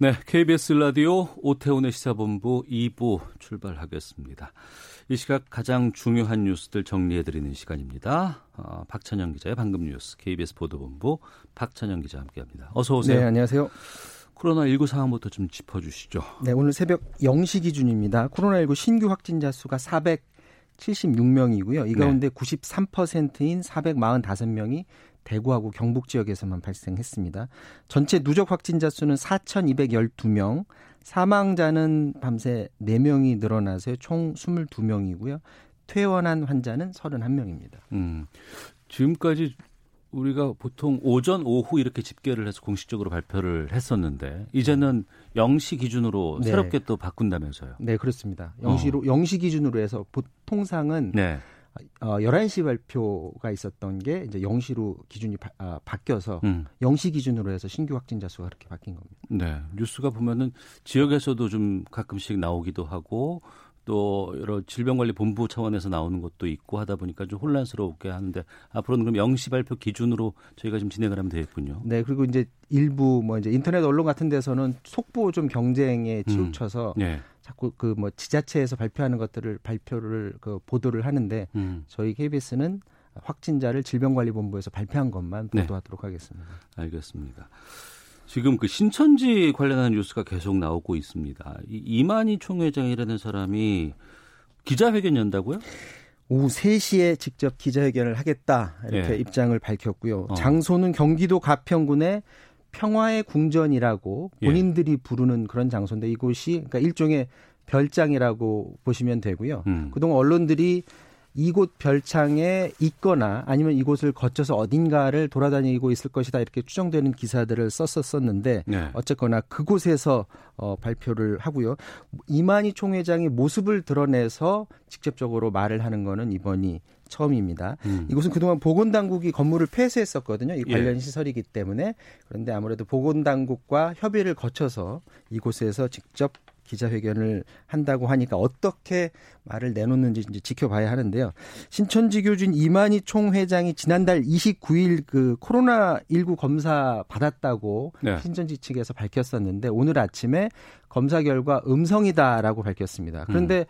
네, KBS 라디오 오태훈의 시사본부 2부 출발하겠습니다. 이 시각 가장 중요한 뉴스들 정리해드리는 시간입니다. 어, 박찬영 기자의 방금 뉴스 KBS 보도본부 박찬영 기자 함께합니다. 어서 오세요. 네, 안녕하세요. 코로나19 상황부터 좀 짚어주시죠. 네, 오늘 새벽 0시 기준입니다. 코로나19 신규 확진자 수가 476명이고요. 이 가운데 네. 93%인 445명이 대구하고 경북 지역에서만 발생했습니다. 전체 누적 확진자 수는 4,212명, 사망자는 밤새 4명이 늘어나서 총 22명이고요. 퇴원한 환자는 31명입니다. 음, 지금까지 우리가 보통 오전, 오후 이렇게 집계를 해서 공식적으로 발표를 했었는데 이제는 0시 기준으로 네. 새롭게 또 바꾼다면서요? 네, 그렇습니다. 0시로 어. 0시 기준으로 해서 보통상은 네. 어, 11시 발표가 있었던 게 이제 0시로 기준이 바, 아, 바뀌어서 음. 0시 기준으로 해서 신규 확진자 수가 그렇게 바뀐 겁니다. 네. 뉴스가 보면은 지역에서도 좀 가끔씩 나오기도 하고 또 여러 질병관리본부 차원에서 나오는 것도 있고 하다 보니까 좀 혼란스럽게 하는데 앞으로는 그럼 0시 발표 기준으로 저희가 좀 진행을 하면 되겠군요. 네, 그리고 이제 일부 뭐 이제 인터넷 언론 같은 데서는 속보 좀 경쟁에 음. 치우쳐서 음. 네. 자꾸 그 뭐 지자체에서 발표하는 것들을 발표를 그 보도를 하는데 음. 저희 KBS는 확진자를 질병관리본부에서 발표한 것만 네. 보도하도록 네. 하겠습니다. 알겠습니다. 지금 그 신천지 관련한 뉴스가 계속 나오고 있습니다. 이 이만희 총회장이라는 사람이 기자회견 연다고요? 오후 3시에 직접 기자회견을 하겠다 이렇게 예. 입장을 밝혔고요. 어. 장소는 경기도 가평군의 평화의 궁전이라고 예. 본인들이 예. 부르는 그런 장소인데 이곳이 그러니까 일종의 별장이라고 보시면 되고요. 음. 그동안 언론들이 이곳 별창에 있거나 아니면 이곳을 거쳐서 어딘가를 돌아다니고 있을 것이다 이렇게 추정되는 기사들을 썼었었는데 네. 어쨌거나 그곳에서 어, 발표를 하고요. 이만희 총회장이 모습을 드러내서 직접적으로 말을 하는 거는 이번이 처음입니다. 음. 이곳은 그동안 보건당국이 건물을 폐쇄했었거든요. 이 관련 예. 시설이기 때문에 그런데 아무래도 보건당국과 협의를 거쳐서 이곳에서 직접 기자회견을 한다고 하니까 어떻게 말을 내놓는지 이제 지켜봐야 하는데요. 신천지 교준 이만희 총회장이 지난달 29일 그 코로나 19 검사 받았다고 네. 신천지 측에서 밝혔었는데 오늘 아침에 검사 결과 음성이다라고 밝혔습니다. 그런데 음.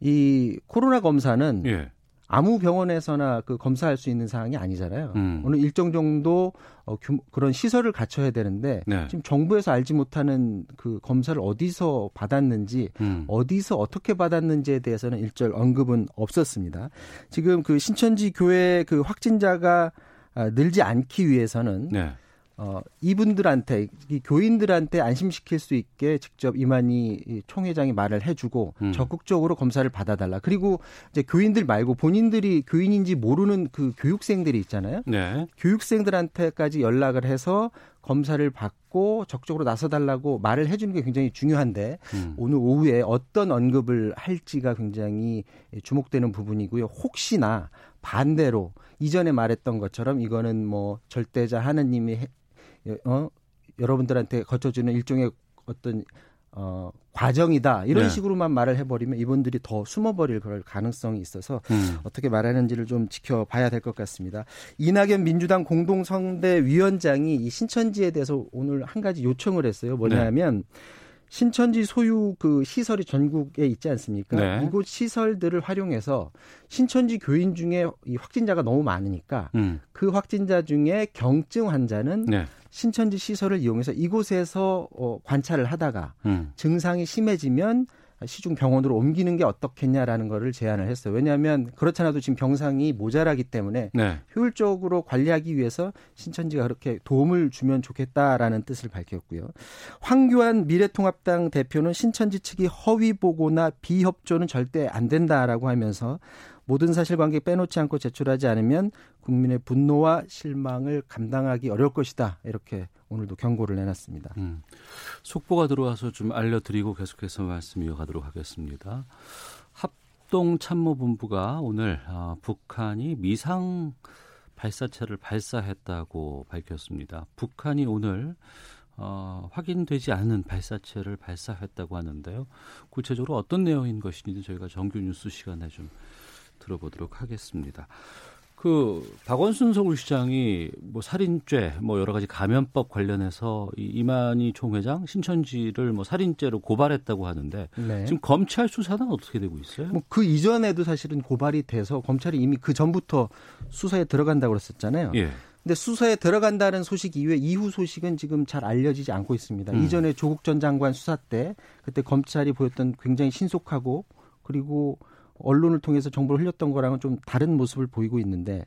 이 코로나 검사는 예. 아무 병원에서나 그 검사할 수 있는 사항이 아니잖아요. 음. 어느 일정 정도 어, 규, 그런 시설을 갖춰야 되는데 네. 지금 정부에서 알지 못하는 그 검사를 어디서 받았는지 음. 어디서 어떻게 받았는지에 대해서는 일절 언급은 없었습니다. 지금 그 신천지 교회 그 확진자가 아, 늘지 않기 위해서는 네. 어, 이분들한테, 이 교인들한테 안심시킬 수 있게 직접 이만희 총회장이 말을 해주고 음. 적극적으로 검사를 받아달라. 그리고 이제 교인들 말고 본인들이 교인인지 모르는 그 교육생들이 있잖아요. 네. 교육생들한테까지 연락을 해서 검사를 받고 적극적으로 나서달라고 말을 해주는 게 굉장히 중요한데 음. 오늘 오후에 어떤 언급을 할지가 굉장히 주목되는 부분이고요. 혹시나 반대로 이전에 말했던 것처럼 이거는 뭐 절대자 하느님이 어 여러분들한테 거쳐주는 일종의 어떤 어 과정이다 이런 네. 식으로만 말을 해버리면 이분들이 더 숨어버릴 그럴 가능성이 있어서 음. 어떻게 말하는지를 좀 지켜봐야 될 것 같습니다. 이낙연 민주당 공동성대 위원장이 이 신천지에 대해서 오늘 한 가지 요청을 했어요. 뭐냐면 네. 신천지 소유 그 시설이 전국에 있지 않습니까? 네. 이곳 시설들을 활용해서 신천지 교인 중에 이 확진자가 너무 많으니까 음. 그 확진자 중에 경증 환자는 네. 신천지 시설을 이용해서 이곳에서 어, 관찰을 하다가 음. 증상이 심해지면 시중 병원으로 옮기는 게 어떻겠냐라는 거를 제안을 했어요. 왜냐하면 그렇잖아도 지금 병상이 모자라기 때문에 네. 효율적으로 관리하기 위해서 신천지가 그렇게 도움을 주면 좋겠다라는 뜻을 밝혔고요. 황교안 미래통합당 대표는 신천지 측이 허위 보고나 비협조는 절대 안 된다라고 하면서 모든 사실관계 빼놓지 않고 제출하지 않으면 국민의 분노와 실망을 감당하기 어려울 것이다. 이렇게 오늘도 경고를 내놨습니다. 음, 속보가 들어와서 좀 알려드리고 계속해서 말씀 이어가도록 하겠습니다. 합동참모본부가 오늘 어, 북한이 미상 발사체를 발사했다고 밝혔습니다. 북한이 오늘 어, 확인되지 않은 발사체를 발사했다고 하는데요. 구체적으로 어떤 내용인 것인지 저희가 정규 뉴스 시간에 좀 들어보도록 하겠습니다. 그 박원순 서울시장이 뭐 살인죄, 뭐 여러 가지 감염법 관련해서 이 이만희 총회장 신천지를 뭐 살인죄로 고발했다고 하는데 네. 지금 검찰 수사는 어떻게 되고 있어요? 뭐 그 이전에도 사실은 고발이 돼서 검찰이 이미 그 전부터 수사에 들어간다고 그랬었잖아요. 예. 근데 수사에 들어간다는 소식 이후에 이후 소식은 지금 잘 알려지지 않고 있습니다. 음. 이전에 조국 전 장관 수사 때 그때 검찰이 보였던 굉장히 신속하고 그리고 언론을 통해서 정보를 흘렸던 거랑은 좀 다른 모습을 보이고 있는데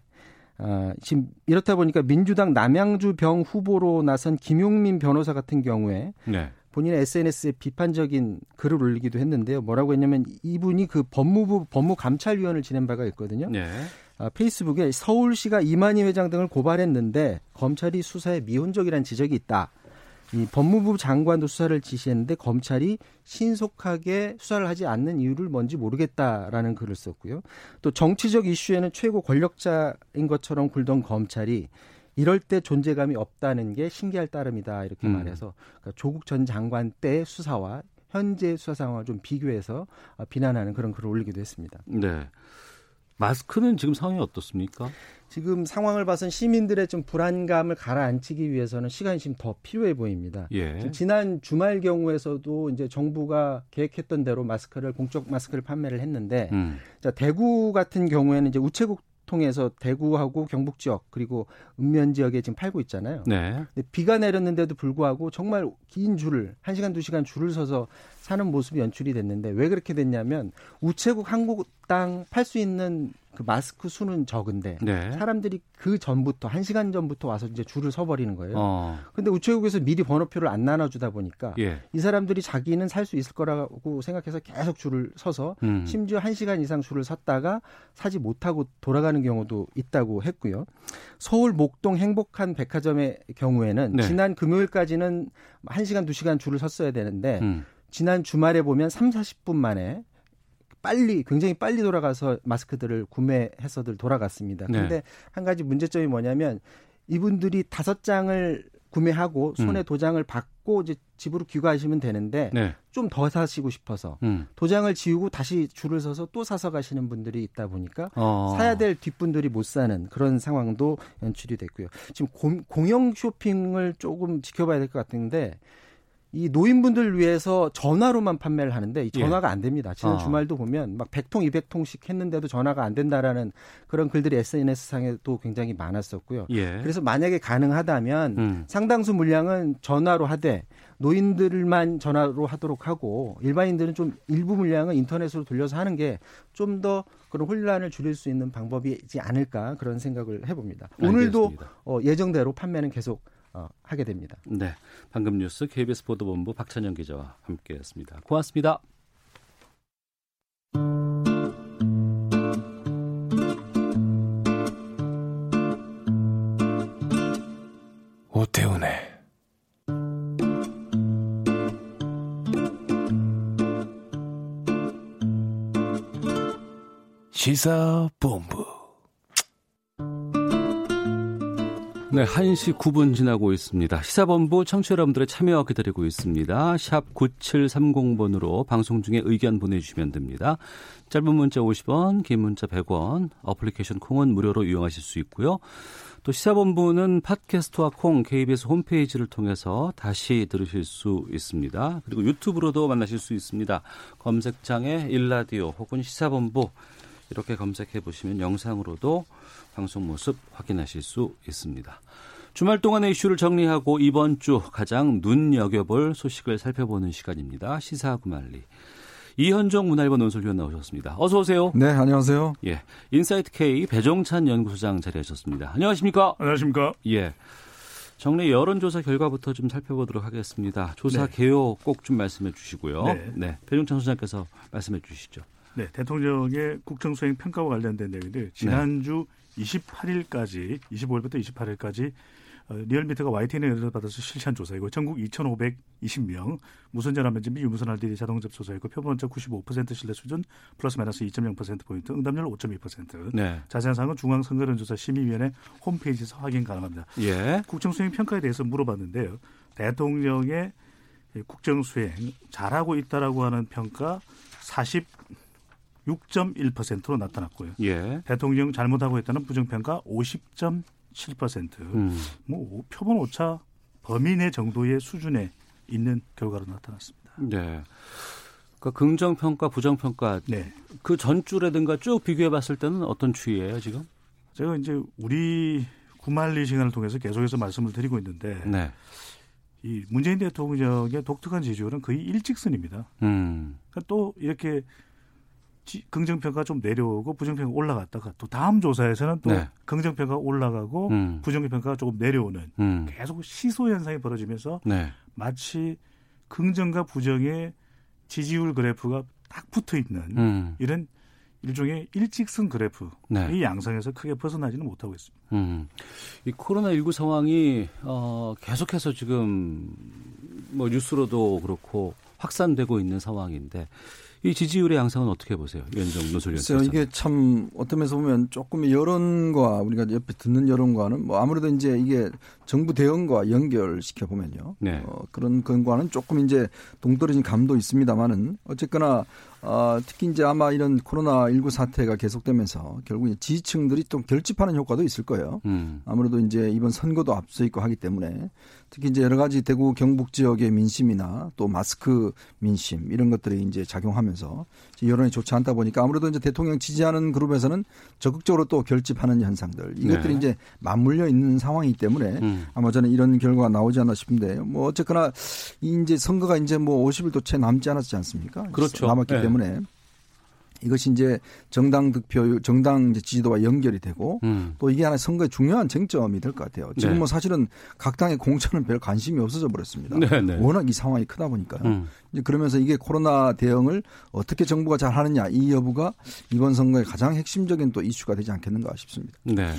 아, 지금 이렇다 보니까 민주당 남양주 병 후보로 나선 김용민 변호사 같은 경우에 네. 본인의 SNS에 비판적인 글을 올리기도 했는데요. 뭐라고 했냐면 이분이 그 법무부 법무감찰위원을 지낸 바가 있거든요. 네. 아, 페이스북에 서울시가 이만희 회장 등을 고발했는데 검찰이 수사에 미온적이라는 지적이 있다. 이 법무부 장관도 수사를 지시했는데 검찰이 신속하게 수사를 하지 않는 이유를 뭔지 모르겠다라는 글을 썼고요. 또 정치적 이슈에는 최고 권력자인 것처럼 굴던 검찰이 이럴 때 존재감이 없다는 게 신기할 따름이다 이렇게 음. 말해서 그러니까 조국 전 장관 때 수사와 현재 수사 상황을 좀 비교해서 비난하는 그런 글을 올리기도 했습니다. 네. 마스크는 지금 상황이 어떻습니까? 지금 상황을 봐선 시민들의 좀 불안감을 가라앉히기 위해서는 시간이 지금 더 필요해 보입니다. 예. 지난 주말 경우에서도 이제 정부가 계획했던 대로 마스크를 공적 마스크를 판매를 했는데 음. 자, 대구 같은 경우에는 이제 우체국 통해서 대구하고 경북 지역 그리고 읍면 지역에 지금 팔고 있잖아요. 네. 비가 내렸는데도 불구하고 정말 긴 줄을 1시간 2시간 줄을 서서 사는 모습이 연출이 됐는데 왜 그렇게 됐냐면 우체국 한국당 팔수 있는 그 마스크 수는 적은데 네. 사람들이 그 전부터 한 시간 전부터 와서 이제 줄을 서버리는 거예요. 어. 근데 우체국에서 미리 번호표를 안 나눠주다 보니까 예. 이 사람들이 자기는 살 수 있을 거라고 생각해서 계속 줄을 서서 음. 심지어 한 시간 이상 줄을 섰다가 사지 못하고 돌아가는 경우도 있다고 했고요. 서울 목동 행복한 백화점의 경우에는 네. 지난 금요일까지는 한 시간 두 시간 줄을 섰어야 되는데 음. 지난 주말에 보면 3, 40분 만에 빨리 굉장히 빨리 돌아가서 마스크들을 구매해서들 돌아갔습니다. 네. 근데 네. 한 가지 문제점이 뭐냐면 이분들이 다섯 장을 구매하고 손에 음. 도장을 받고 이제 집으로 귀가하시면 되는데 네. 좀더 사시고 싶어서 음. 도장을 지우고 다시 줄을 서서 또 사서 가시는 분들이 있다 보니까 어. 사야 될 뒷분들이 못 사는 그런 상황도 연출이 됐고요. 지금 공, 공영 쇼핑을 조금 지켜봐야 될 것 같은데 이 노인분들 위해서 전화로만 판매를 하는데 이 전화가 예. 안 됩니다. 지난 어. 주말도 보면 막 100통, 200통씩 했는데도 전화가 안 된다라는 그런 글들이 SNS상에도 굉장히 많았었고요. 예. 그래서 만약에 가능하다면 음. 상당수 물량은 전화로 하되 노인들만 전화로 하도록 하고 일반인들은 좀 일부 물량은 인터넷으로 돌려서 하는 게 좀 더 그런 혼란을 줄일 수 있는 방법이지 않을까 그런 생각을 해봅니다. 오늘도 어, 예정대로 판매는 계속 어, 하게 됩니다. 네, 방금 뉴스 KBS 보도본부 박찬영 기자와 함께했습니다. 고맙습니다. 오태훈의 시사본부 네, 1시 9분 지나고 있습니다. 시사본부 청취자 여러분들의 참여 기다리고 있습니다. 샵 9730번으로 방송 중에 의견 보내주시면 됩니다. 짧은 문자 50원, 긴 문자 100원, 어플리케이션 콩은 무료로 이용하실 수 있고요. 또 시사본부는 팟캐스트와 콩, KBS 홈페이지를 통해서 다시 들으실 수 있습니다. 그리고 유튜브로도 만나실 수 있습니다. 검색창에 일라디오 혹은 시사본부 이렇게 검색해 보시면 영상으로도 방송 모습 확인하실 수 있습니다. 주말 동안의 이슈를 정리하고 이번 주 가장 눈여겨볼 소식을 살펴보는 시간입니다. 시사구만리. 이현종 문화일보 논설위원 나오셨습니다. 어서 오세요. 네, 안녕하세요. 예. 인사이트 K 배종찬 연구소장 자리하셨습니다. 안녕하십니까? 안녕하십니까? 예. 정례 여론조사 결과부터 좀 살펴보도록 하겠습니다. 조사 네. 개요 꼭 좀 말씀해 주시고요. 네. 네. 배종찬 소장께서 말씀해 주시죠. 네, 대통령의 국정 수행 평가와 관련된 내용인데 지난주 네. 28일까지 25일부터 28일까지 어, 리얼미터가 YTN에 의뢰를 받아서 실시한 조사이고 전국 2,520명 무선 전 화 면접 및 유무선 RDD 자동 접조사이고 표본오차 95% 신뢰 수준 플러스 마이너스 2.0% 포인트 응답률 5.2%. 네. 자세한 사항은 중앙선거론조사 심의위원회 홈페이지에서 확인 가능합니다. 예. 국정 수행 평가에 대해서 물어봤는데요. 대통령의 국정 수행 잘하고 있다라고 하는 평가 46.1%로 나타났고요. 예. 대통령 잘못하고 있다는 부정평가 50. 7%. 음. 뭐 표본 오차 범위 내 정도의 수준에 있는 결과로 나타났습니다. 네. 그러니까 긍정 평가, 부정 평가 네. 그 전주라든가 쭉 비교해 봤을 때는 어떤 추이예요, 지금? 제가 이제 우리 구말리 시간을 통해서 계속해서 말씀을 드리고 있는데 네. 이 문재인 대통령의 독특한 지지율은 거의 일직선입니다. 음. 그러니까 또 이렇게 긍정평가 좀 내려오고 부정평가 올라갔다가 또 다음 조사에서는 또 네. 긍정평가 올라가고 음. 부정평가가 조금 내려오는 음. 계속 시소 현상이 벌어지면서 네. 마치 긍정과 부정의 지지율 그래프가 딱 붙어 있는 음. 이런 일종의 일직선 그래프 네. 이 양상에서 크게 벗어나지는 못하고 있습니다. 음. 이 코로나 19 상황이 어, 계속해서 지금 뭐 뉴스로도 그렇고 확산되고 있는 상황인데 이 지지율의 양상은 어떻게 보세요? 위원장 노설위원. 이게 참 어떤 면에서 보면 조금 여론과 우리가 옆에 듣는 여론과는 뭐 아무래도 이제 이게 정부 대응과 연결시켜 보면요. 네. 어, 그런 건과는 조금 이제 동떨어진 감도 있습니다만은 어쨌거나 어, 특히 이제 아마 이런 코로나19 사태가 계속되면서 결국 지지층들이 또 결집하는 효과도 있을 거예요. 음. 아무래도 이제 이번 선거도 앞서 있고 하기 때문에 특히 이제 여러 가지 대구 경북 지역의 민심이나 또 마스크 민심 이런 것들이 이제 작용하면서 여론이 좋지 않다 보니까 아무래도 이제 대통령 지지하는 그룹에서는 적극적으로 또 결집하는 현상들 이것들이 네. 이제 맞물려 있는 상황이기 때문에 음. 아마 저는 이런 결과가 나오지 않나 싶은데 뭐 어쨌거나 이제 선거가 이제 뭐 50일도 채 남지 않았지 않습니까? 그렇죠. 남았기 네. 때문에 이것이 이제 정당 득표, 정당 지지도와 연결이 되고 음. 또 이게 하나 선거의 중요한 쟁점이 될 것 같아요. 지금 네. 뭐 사실은 각 당의 공천은 별 관심이 없어져 버렸습니다. 네, 네. 워낙 이 상황이 크다 보니까요. 음. 이제 그러면서 이게 코로나 대응을 어떻게 정부가 잘 하느냐 이 여부가 이번 선거의 가장 핵심적인 또 이슈가 되지 않겠는가 싶습니다. 네.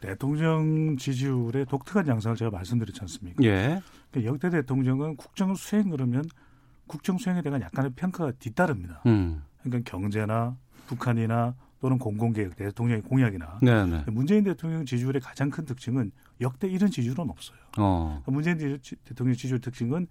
대통령 지지율의 독특한 양상을 제가 말씀드렸지 않습니까? 예. 그러니까 역대 대통령은 국정 수행 그러면 국정 수행에 대한 약간의 평가가 뒤따릅니다. 음. 그러니까 경제나 북한이나 또는 공공개혁 대통령의 공약이나 네네. 네. 문재인 대통령 지지율의 가장 큰 특징은 역대 이런 지지율은 없어요. 어. 그러니까 문재인 대통령 지지율 특징은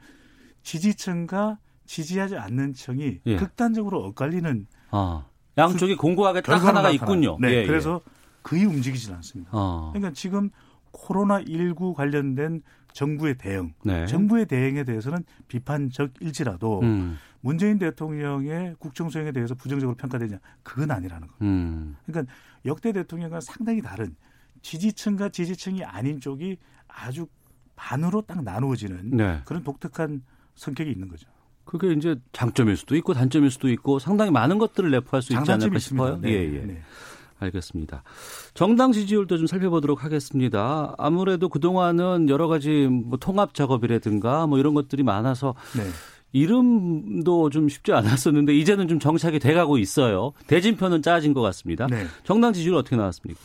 지지층과 지지하지 않는 층이 예. 극단적으로 엇갈리는 어. 양쪽이 수, 공고하게 딱 하나가 있군요. 네, 예, 예. 그래서 예. 거의 움직이질 않습니다. 어. 그러니까 지금 코로나 19 관련된 정부의 대응, 네. 정부의 대응에 대해서는 비판적 일지라도 음. 문재인 대통령의 국정 수행에 대해서 부정적으로 평가되냐 그건 아니라는 겁니다. 음. 그러니까 역대 대통령과 상당히 다른 지지층과 지지층이 아닌 쪽이 아주 반으로 딱 나누어지는 네. 그런 독특한 성격이 있는 거죠. 그게 이제 장점일 수도 있고 단점일 수도 있고 상당히 많은 것들을 내포할 수 있지 않을까 싶어요. 네. 예, 예. 네. 알겠습니다. 정당 지지율도 좀 살펴보도록 하겠습니다. 아무래도 그동안은 여러 가지 뭐 통합 작업이라든가 뭐 이런 것들이 많아서 네. 이름도 좀 쉽지 않았었는데 이제는 좀 정착이 돼가고 있어요. 대진표는 짜진 것 같습니다. 네. 정당 지지율 어떻게 나왔습니까?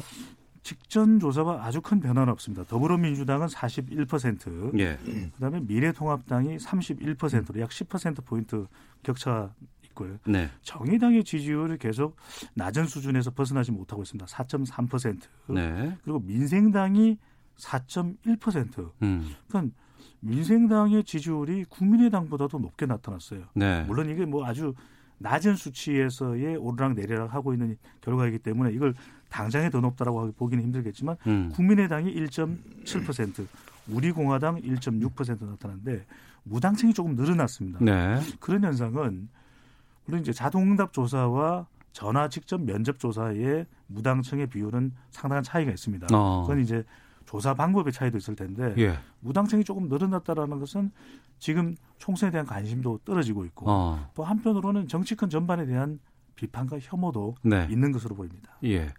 직전 조사와 아주 큰 변화는 없습니다. 더불어민주당은 41%, 예. 그다음에 미래통합당이 31%로 약 10% 포인트 격차 있고요. 네. 정의당의 지지율이 계속 낮은 수준에서 벗어나지 못하고 있습니다. 4.3%. 네. 그리고 민생당이 4.1%. 음. 그러니까 민생당의 지지율이 국민의당보다도 높게 나타났어요. 네. 물론 이게 뭐 아주 낮은 수치에서의 오르락 내리락 하고 있는 결과이기 때문에 이걸 당장에 더 높다라고 보기는 힘들겠지만 음. 국민의당이 1.7%, 우리공화당 1.6% 나타났는데 무당층이 조금 늘어났습니다. 네. 그런 현상은 물론 이제 자동응답 조사와 전화 직접 면접 조사의 무당층의 비율은 상당한 차이가 있습니다. 어. 그건 이제 조사 방법의 차이도 있을 텐데 예. 무당층이 조금 늘어났다라는 것은 지금 총선에 대한 관심도 떨어지고 있고 어. 또 한편으로는 정치권 전반에 대한 비판과 혐오도 네. 있는 것으로 보입니다. 예.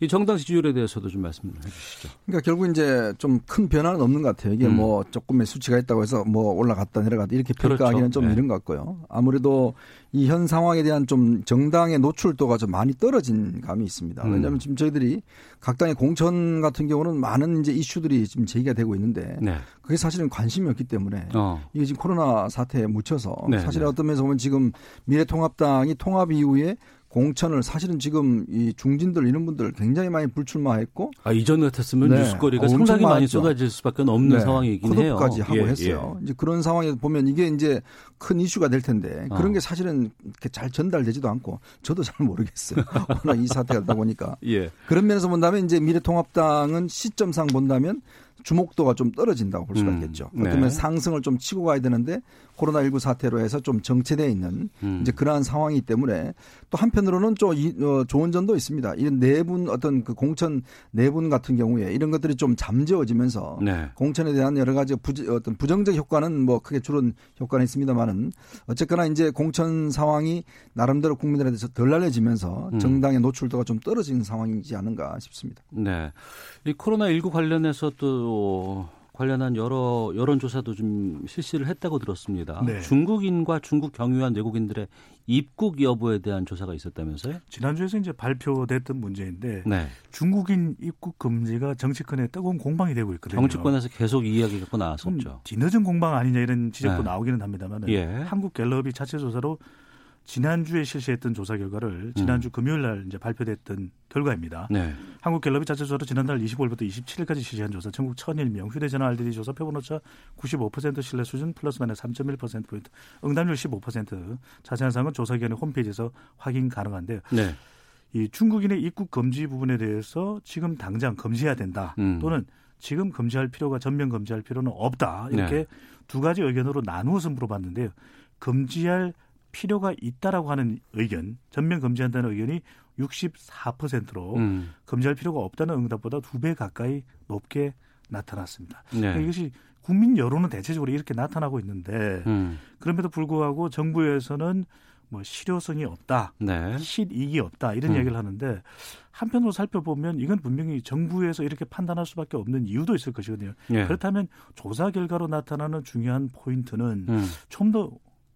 이 정당 지지율에 대해서도 좀 말씀해 주시죠. 그러니까 결국 이제 좀 큰 변화는 없는 것 같아요. 이게 음. 뭐 조금의 수치가 있다고 해서 뭐 올라갔다 내려갔다 이렇게 평가하기는 그렇죠. 좀 네. 이른 것 같고요. 아무래도 이 현 상황에 대한 좀 정당의 노출도가 좀 많이 떨어진 감이 있습니다. 음. 왜냐하면 지금 저희들이 각 당의 공천 같은 경우는 많은 이제 이슈들이 지금 제기가 되고 있는데 네. 그게 사실은 관심이 없기 때문에 어. 이게 지금 코로나 사태에 묻혀서 네, 사실 네. 어떤 면에서 보면 지금 미래통합당이 통합 이후에 공천을 사실은 지금 이 중진들 이런 분들 굉장히 많이 불출마했고 아 이전 같았으면 네. 뉴스거리가 상당히 많이 쏟아질 수밖에 없는 네. 상황이긴 해요. 코드까지 하고 예, 했어요. 예. 이제 그런 상황에 보면 이게 이제 큰 이슈가 될 텐데 그런 어. 게 사실은 잘 전달되지도 않고 저도 잘 모르겠어요. 워낙 이 사태가 되다 보니까 예. 그런 면에서 본다면 이제 미래통합당은 시점상 본다면 주목도가 좀 떨어진다고 볼 수가 음, 있겠죠. 음, 네. 어쩌면 상승을 좀 치고 가야 되는데 코로나19 사태로 해서 좀 정체되어 있는 음. 이제 그러한 상황이기 때문에 또 한편으로는 좀 어, 좋은 점도 있습니다. 이런 내분 어떤 그 공천 내분 같은 경우에 이런 것들이 좀 잠재워지면서 네. 공천에 대한 여러 가지 부, 어떤 부정적 효과는 뭐 크게 줄은 효과는 있습니다만은 어쨌거나 이제 공천 상황이 나름대로 국민들한테서 덜 알려지면서 음. 정당의 노출도가 좀 떨어지는 상황이지 않은가 싶습니다. 네. 이 코로나19 관련해서 또 관련한 여러 여론조사도 좀 실시를 했다고 들었습니다. 네. 중국인과 중국 경유한 외국인들의 입국 여부에 대한 조사가 있었다면서요? 지난주에서 이제 발표됐던 문제인데 네. 중국인 입국 금지가 정치권에 뜨거운 공방이 되고 있거든요. 정치권에서 계속 이야기가 나왔었죠. 뒤늦은 공방 아니냐 이런 지적도 네. 나오기는 합니다만 예. 한국 갤럽이 자체 조사로 지난주에 실시했던 조사 결과를 지난주 음. 금요일 날 이제 발표됐던 결과입니다. 네. 한국갤럽이 자체조사로 지난달 25일부터 27일까지 실시한 조사 전국 1001명 휴대전화 RDD 조사 표본오차 95% 신뢰 수준 플러스 마이너스 3.1%포인트 응답률 15% 자세한 사항은 조사기관의 홈페이지에서 확인 가능한데요. 네. 이 중국인의 입국 금지 부분에 대해서 지금 당장 금지해야 된다 음. 또는 지금 금지할 필요가 전면 금지할 필요는 없다 이렇게 네. 두 가지 의견으로 나누어서 물어봤는데요. 금지할 필요가 있다라고 하는 의견, 전면 금지한다는 의견이 64%로 음. 금지할 필요가 없다는 응답보다 두 배 가까이 높게 나타났습니다. 네. 그러니까 이것이 국민 여론은 대체적으로 이렇게 나타나고 있는데 음. 그럼에도 불구하고 정부에서는 뭐 실효성이 없다, 네. 실익이 없다 이런 음. 얘기를 하는데 한편으로 살펴보면 이건 분명히 정부에서 이렇게 판단할 수밖에 없는 이유도 있을 것이거든요. 네. 그렇다면 조사 결과로 나타나는 중요한 포인트는 음. 좀더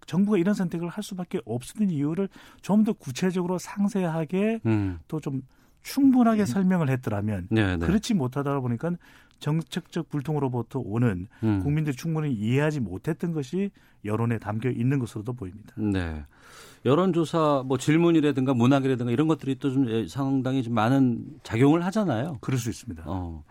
정부가 이런 선택을 할 수밖에 없었던 이유를 좀 더 구체적으로 상세하게 음. 또좀 충분하게 설명을 했더라면 네, 네. 그렇지 못하다 보니까 정책적 불통으로부터 오는 음. 국민들이 충분히 이해하지 못했던 것이 여론에 담겨 있는 것으로도 보입니다. 네. 여론조사 뭐 질문이라든가 문학이라든가 이런 것들이 또 좀 상당히 좀 많은 작용을 하잖아요. 그럴 수 있습니다. 어.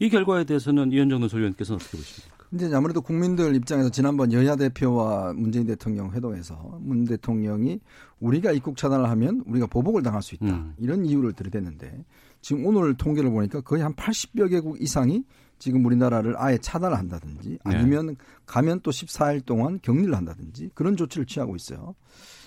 이 결과에 대해서는 이현정 논설위원께서는 어떻게 보십니까? 이제 아무래도 국민들 입장에서 지난번 여야 대표와 문재인 대통령 회동에서 문 대통령이 우리가 입국 차단을 하면 우리가 보복을 당할 수 있다. 음. 이런 이유를 들이댔는데 지금 오늘 통계를 보니까 거의 한 80여 개국 이상이 지금 우리나라를 아예 차단을 한다든지 네. 아니면 네. 가면 또 14일 동안 격리를 한다든지 그런 조치를 취하고 있어요.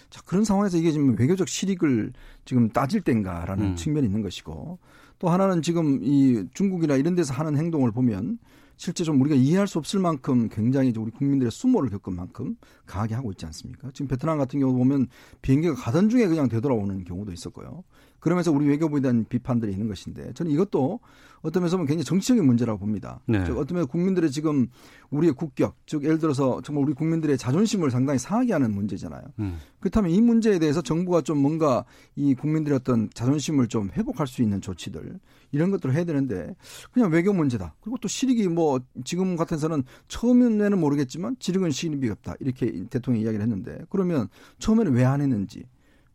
자, 그런 상황에서 이게 지금 외교적 실익을 지금 따질 땐가라는 음. 측면이 있는 것이고 또 하나는 지금 이 중국이나 이런 데서 하는 행동을 보면 실제 좀 우리가 이해할 수 없을 만큼 굉장히 우리 국민들의 수모를 겪은 만큼 강하게 하고 있지 않습니까? 지금 베트남 같은 경우 보면 비행기가 가던 중에 그냥 되돌아오는 경우도 있었고요. 그러면서 우리 외교부에 대한 비판들이 있는 것인데 저는 이것도 어떤 면에서 보면 굉장히 정치적인 문제라고 봅니다. 네. 즉 어떤 면 국민들의 지금 우리의 국격, 즉 예를 들어서 정말 우리 국민들의 자존심을 상당히 상하게 하는 문제잖아요. 음. 그렇다면 이 문제에 대해서 정부가 좀 뭔가 이 국민들의 어떤 자존심을 좀 회복할 수 있는 조치들 이런 것들을 해야 되는데 그냥 외교 문제다. 그리고 또 실익이 뭐 지금 같은서는 처음에는 모르겠지만 지력은 실익이 없다. 이렇게 대통령이 이야기를 했는데 그러면 처음에는 왜 안 했는지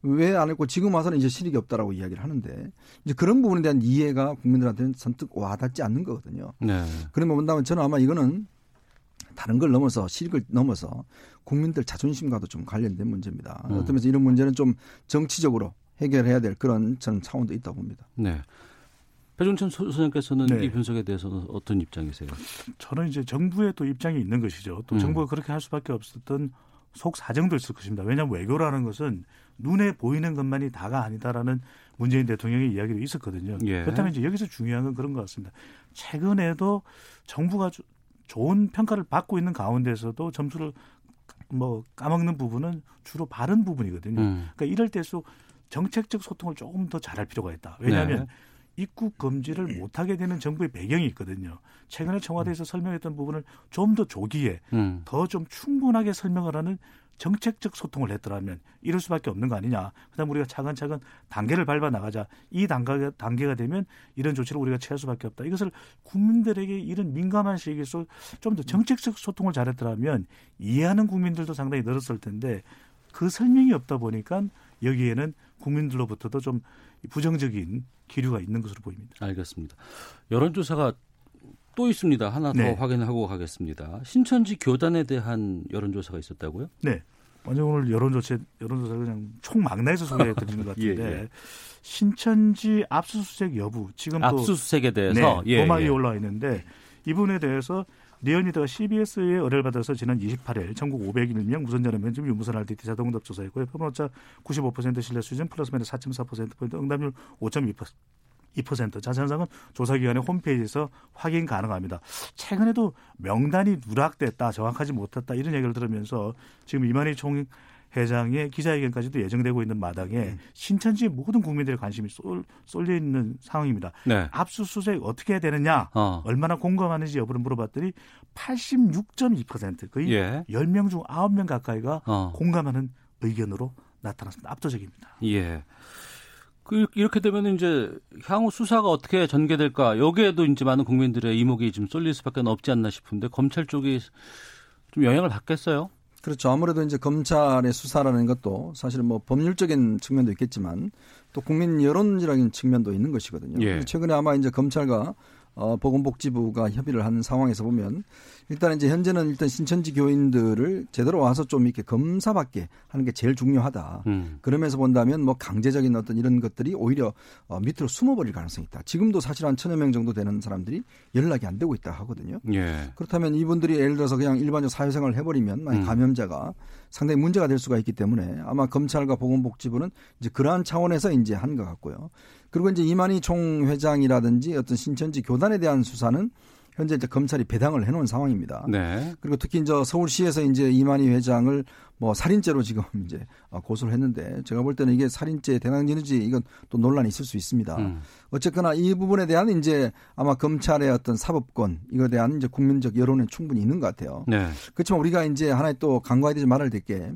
왜 안 했고 지금 와서는 이제 실익이 없다라고 이야기를 하는데 이제 그런 부분에 대한 이해가 국민들한테는 선뜻 와닿지 않는 거거든요. 네. 그러면 본다면 저는 아마 이거는 다른 걸 넘어서 실익을 넘어서 국민들 자존심과도 좀 관련된 문제입니다. 음. 어떤 면에서 이런 문제는 좀 정치적으로 해결해야 될 그런 저는 차원도 있다고 봅니다. 네. 배종찬 소장께서는 네. 이 분석에 대해서는 어떤 입장이세요? 저는 이제 정부의 또 입장이 있는 것이죠. 또 음. 정부가 그렇게 할 수밖에 없었던 속 사정도 있을 것입니다. 왜냐하면 외교라는 것은 눈에 보이는 것만이 다가 아니다라는 문재인 대통령의 이야기도 있었거든요. 예. 그렇다면 이제 여기서 중요한 건 그런 것 같습니다. 최근에도 정부가 좋은 평가를 받고 있는 가운데서도 점수를 뭐 까먹는 부분은 주로 바른 부분이거든요. 음. 그러니까 이럴 때일수록 정책적 소통을 조금 더 잘할 필요가 있다. 왜냐하면 네. 입국 금지를 못하게 되는 정부의 배경이 있거든요. 최근에 청와대에서 설명했던 부분을 좀 더 조기에 음. 더좀 충분하게 설명을 하는 정책적 소통을 했더라면 이럴 수밖에 없는 거 아니냐. 그다음 우리가 차근차근 단계를 밟아 나가자. 이 단계가 단계가 되면 이런 조치를 우리가 취할 수밖에 없다. 이것을 국민들에게 이런 민감한 시기에서 좀 더 정책적 소통을 잘했더라면 이해하는 국민들도 상당히 늘었을 텐데 그 설명이 없다 보니까 여기에는 국민들로부터도 좀 부정적인 기류가 있는 것으로 보입니다. 알겠습니다. 여론조사가 또 있습니다. 하나 더 네. 확인하고 가겠습니다. 신천지 교단에 대한 여론조사가 있었다고요? 네. 완전 오늘 여론조사 여론조사 그냥 총망라해서 소개해 드리는 것 같은데 예, 예. 신천지 압수수색 여부 지금 압수수색에 대해서 네, 도마에 예, 예. 올라와 있는데 이분에 대해서 리얼미터가 CBS의 의뢰를 받아서 지난 28일 전국 501명 무선전화 면접 유무선 RDT 자동응답 조사했고요. 표본오차 95% 신뢰 수준 플러스 마이너스 4.4%포인트 응답률 5.2%. 2% 자세한 조사 기관의 홈페이지에서 확인 가능합니다. 최근에도 명단이 누락됐다, 정확하지 못했다 이런 얘기를 들으면서 지금 이만희 총 회장의 기자회견까지도 예정되고 있는 마당에 음. 신천지 모든 국민들의 관심이 쏠, 쏠려 있는 상황입니다. 네. 압수수색 어떻게 해야 되느냐, 어. 얼마나 공감하는지 여부를 물어봤더니 86.2% 거의 예. 10명 중 9명 가까이가 어. 공감하는 의견으로 나타났습니다. 압도적입니다. 예. 그 이렇게 되면 이제 향후 수사가 어떻게 전개될까 여기에도 이제 많은 국민들의 이목이 좀 쏠릴 수밖에 없지 않나 싶은데 검찰 쪽이 좀 영향을 받겠어요? 그렇죠. 아무래도 이제 검찰의 수사라는 것도 사실 뭐 법률적인 측면도 있겠지만 또 국민 여론이라는 측면도 있는 것이거든요. 예. 최근에 아마 이제 검찰과 어, 보건복지부가 협의를 하는 상황에서 보면 일단 이제 현재는 일단 신천지 교인들을 제대로 와서 좀 이렇게 검사받게 하는 게 제일 중요하다. 음. 그러면서 본다면 뭐 강제적인 어떤 이런 것들이 오히려 어, 밑으로 숨어버릴 가능성이 있다. 지금도 사실 한 천여 명 정도 되는 사람들이 연락이 안 되고 있다 하거든요. 예. 그렇다면 이분들이 예를 들어서 그냥 일반적 사회생활을 해버리면 만약 음. 감염자가 상당히 문제가 될 수가 있기 때문에 아마 검찰과 보건복지부는 이제 그러한 차원에서 이제 한 것 같고요. 그리고 이제 이만희 총 회장이라든지 어떤 신천지 교단에 대한 수사는 현재 이제 검찰이 배당을 해놓은 상황입니다. 네. 그리고 특히 이제 서울시에서 이제 이만희 회장을 뭐 살인죄로 지금 이제 고소를 했는데 제가 볼 때는 이게 살인죄 대항진인지 이건 또 논란이 있을 수 있습니다. 음. 어쨌거나 이 부분에 대한 이제 아마 검찰의 어떤 사법권 이거에 대한 이제 국민적 여론은 충분히 있는 것 같아요. 네. 그렇지만 우리가 이제 하나의 또 간과해야 되지 말아야 될 게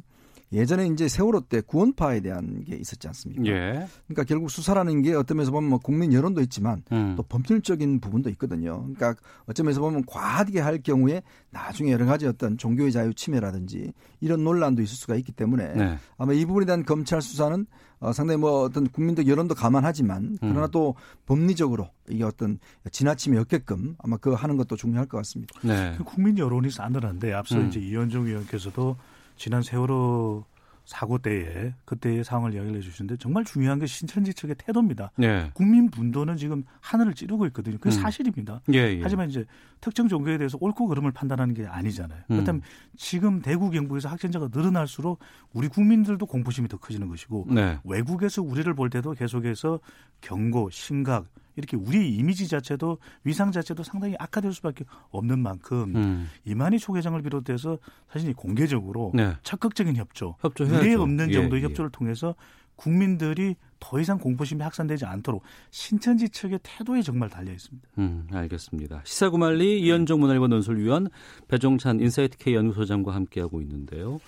예전에 이제 세월호 때 구원파에 대한 게 있었지 않습니까? 예. 그러니까 결국 수사라는 게 어떤 면에서 보면 뭐 국민 여론도 있지만 음. 또 법률적인 부분도 있거든요. 그러니까 어쩌면 서 보면 과하게 할 경우에 나중에 여러 가지 어떤 종교의 자유 침해라든지 이런 논란도 있을 수가 있기 때문에 네. 아마 이 부분에 대한 검찰 수사는 어, 상당히 뭐 어떤 국민적 여론도 감안하지만 그러나 음. 또 법리적으로 이게 어떤 지나침이 없게끔 아마 그 하는 것도 중요할 것 같습니다. 네. 그 국민 여론이 싸늘한데 앞서 음. 이제 이현종 의원께서도 지난 세월호 사고 때에 그때의 상황을 이야기를 해주시는데 정말 중요한 게 신천지 측의 태도입니다. 네. 국민 분도는 지금 하늘을 찌르고 있거든요. 그게 음. 사실입니다. 예, 예. 하지만 이제 특정 종교에 대해서 옳고 그름을 판단하는 게 아니잖아요. 음. 그렇다면 지금 대구 경북에서 확진자가 늘어날수록 우리 국민들도 공포심이 더 커지는 것이고 네. 외국에서 우리를 볼 때도 계속해서 경고, 심각 이렇게 우리 이미지 자체도 위상 자체도 상당히 악화될 수밖에 없는 만큼 음. 이만희 총회장을 비롯해서 사실 공개적으로 네. 적극적인 협조, 협조 미래 없는 예, 정도의 예, 협조를 예. 통해서 국민들이 더 이상 공포심이 확산되지 않도록 신천지 측의 태도에 정말 달려 있습니다. 음, 알겠습니다. 시사구만리 이현종 문화일보 논설위원 배종찬 인사이트 K 연구소장과 함께하고 있는데요.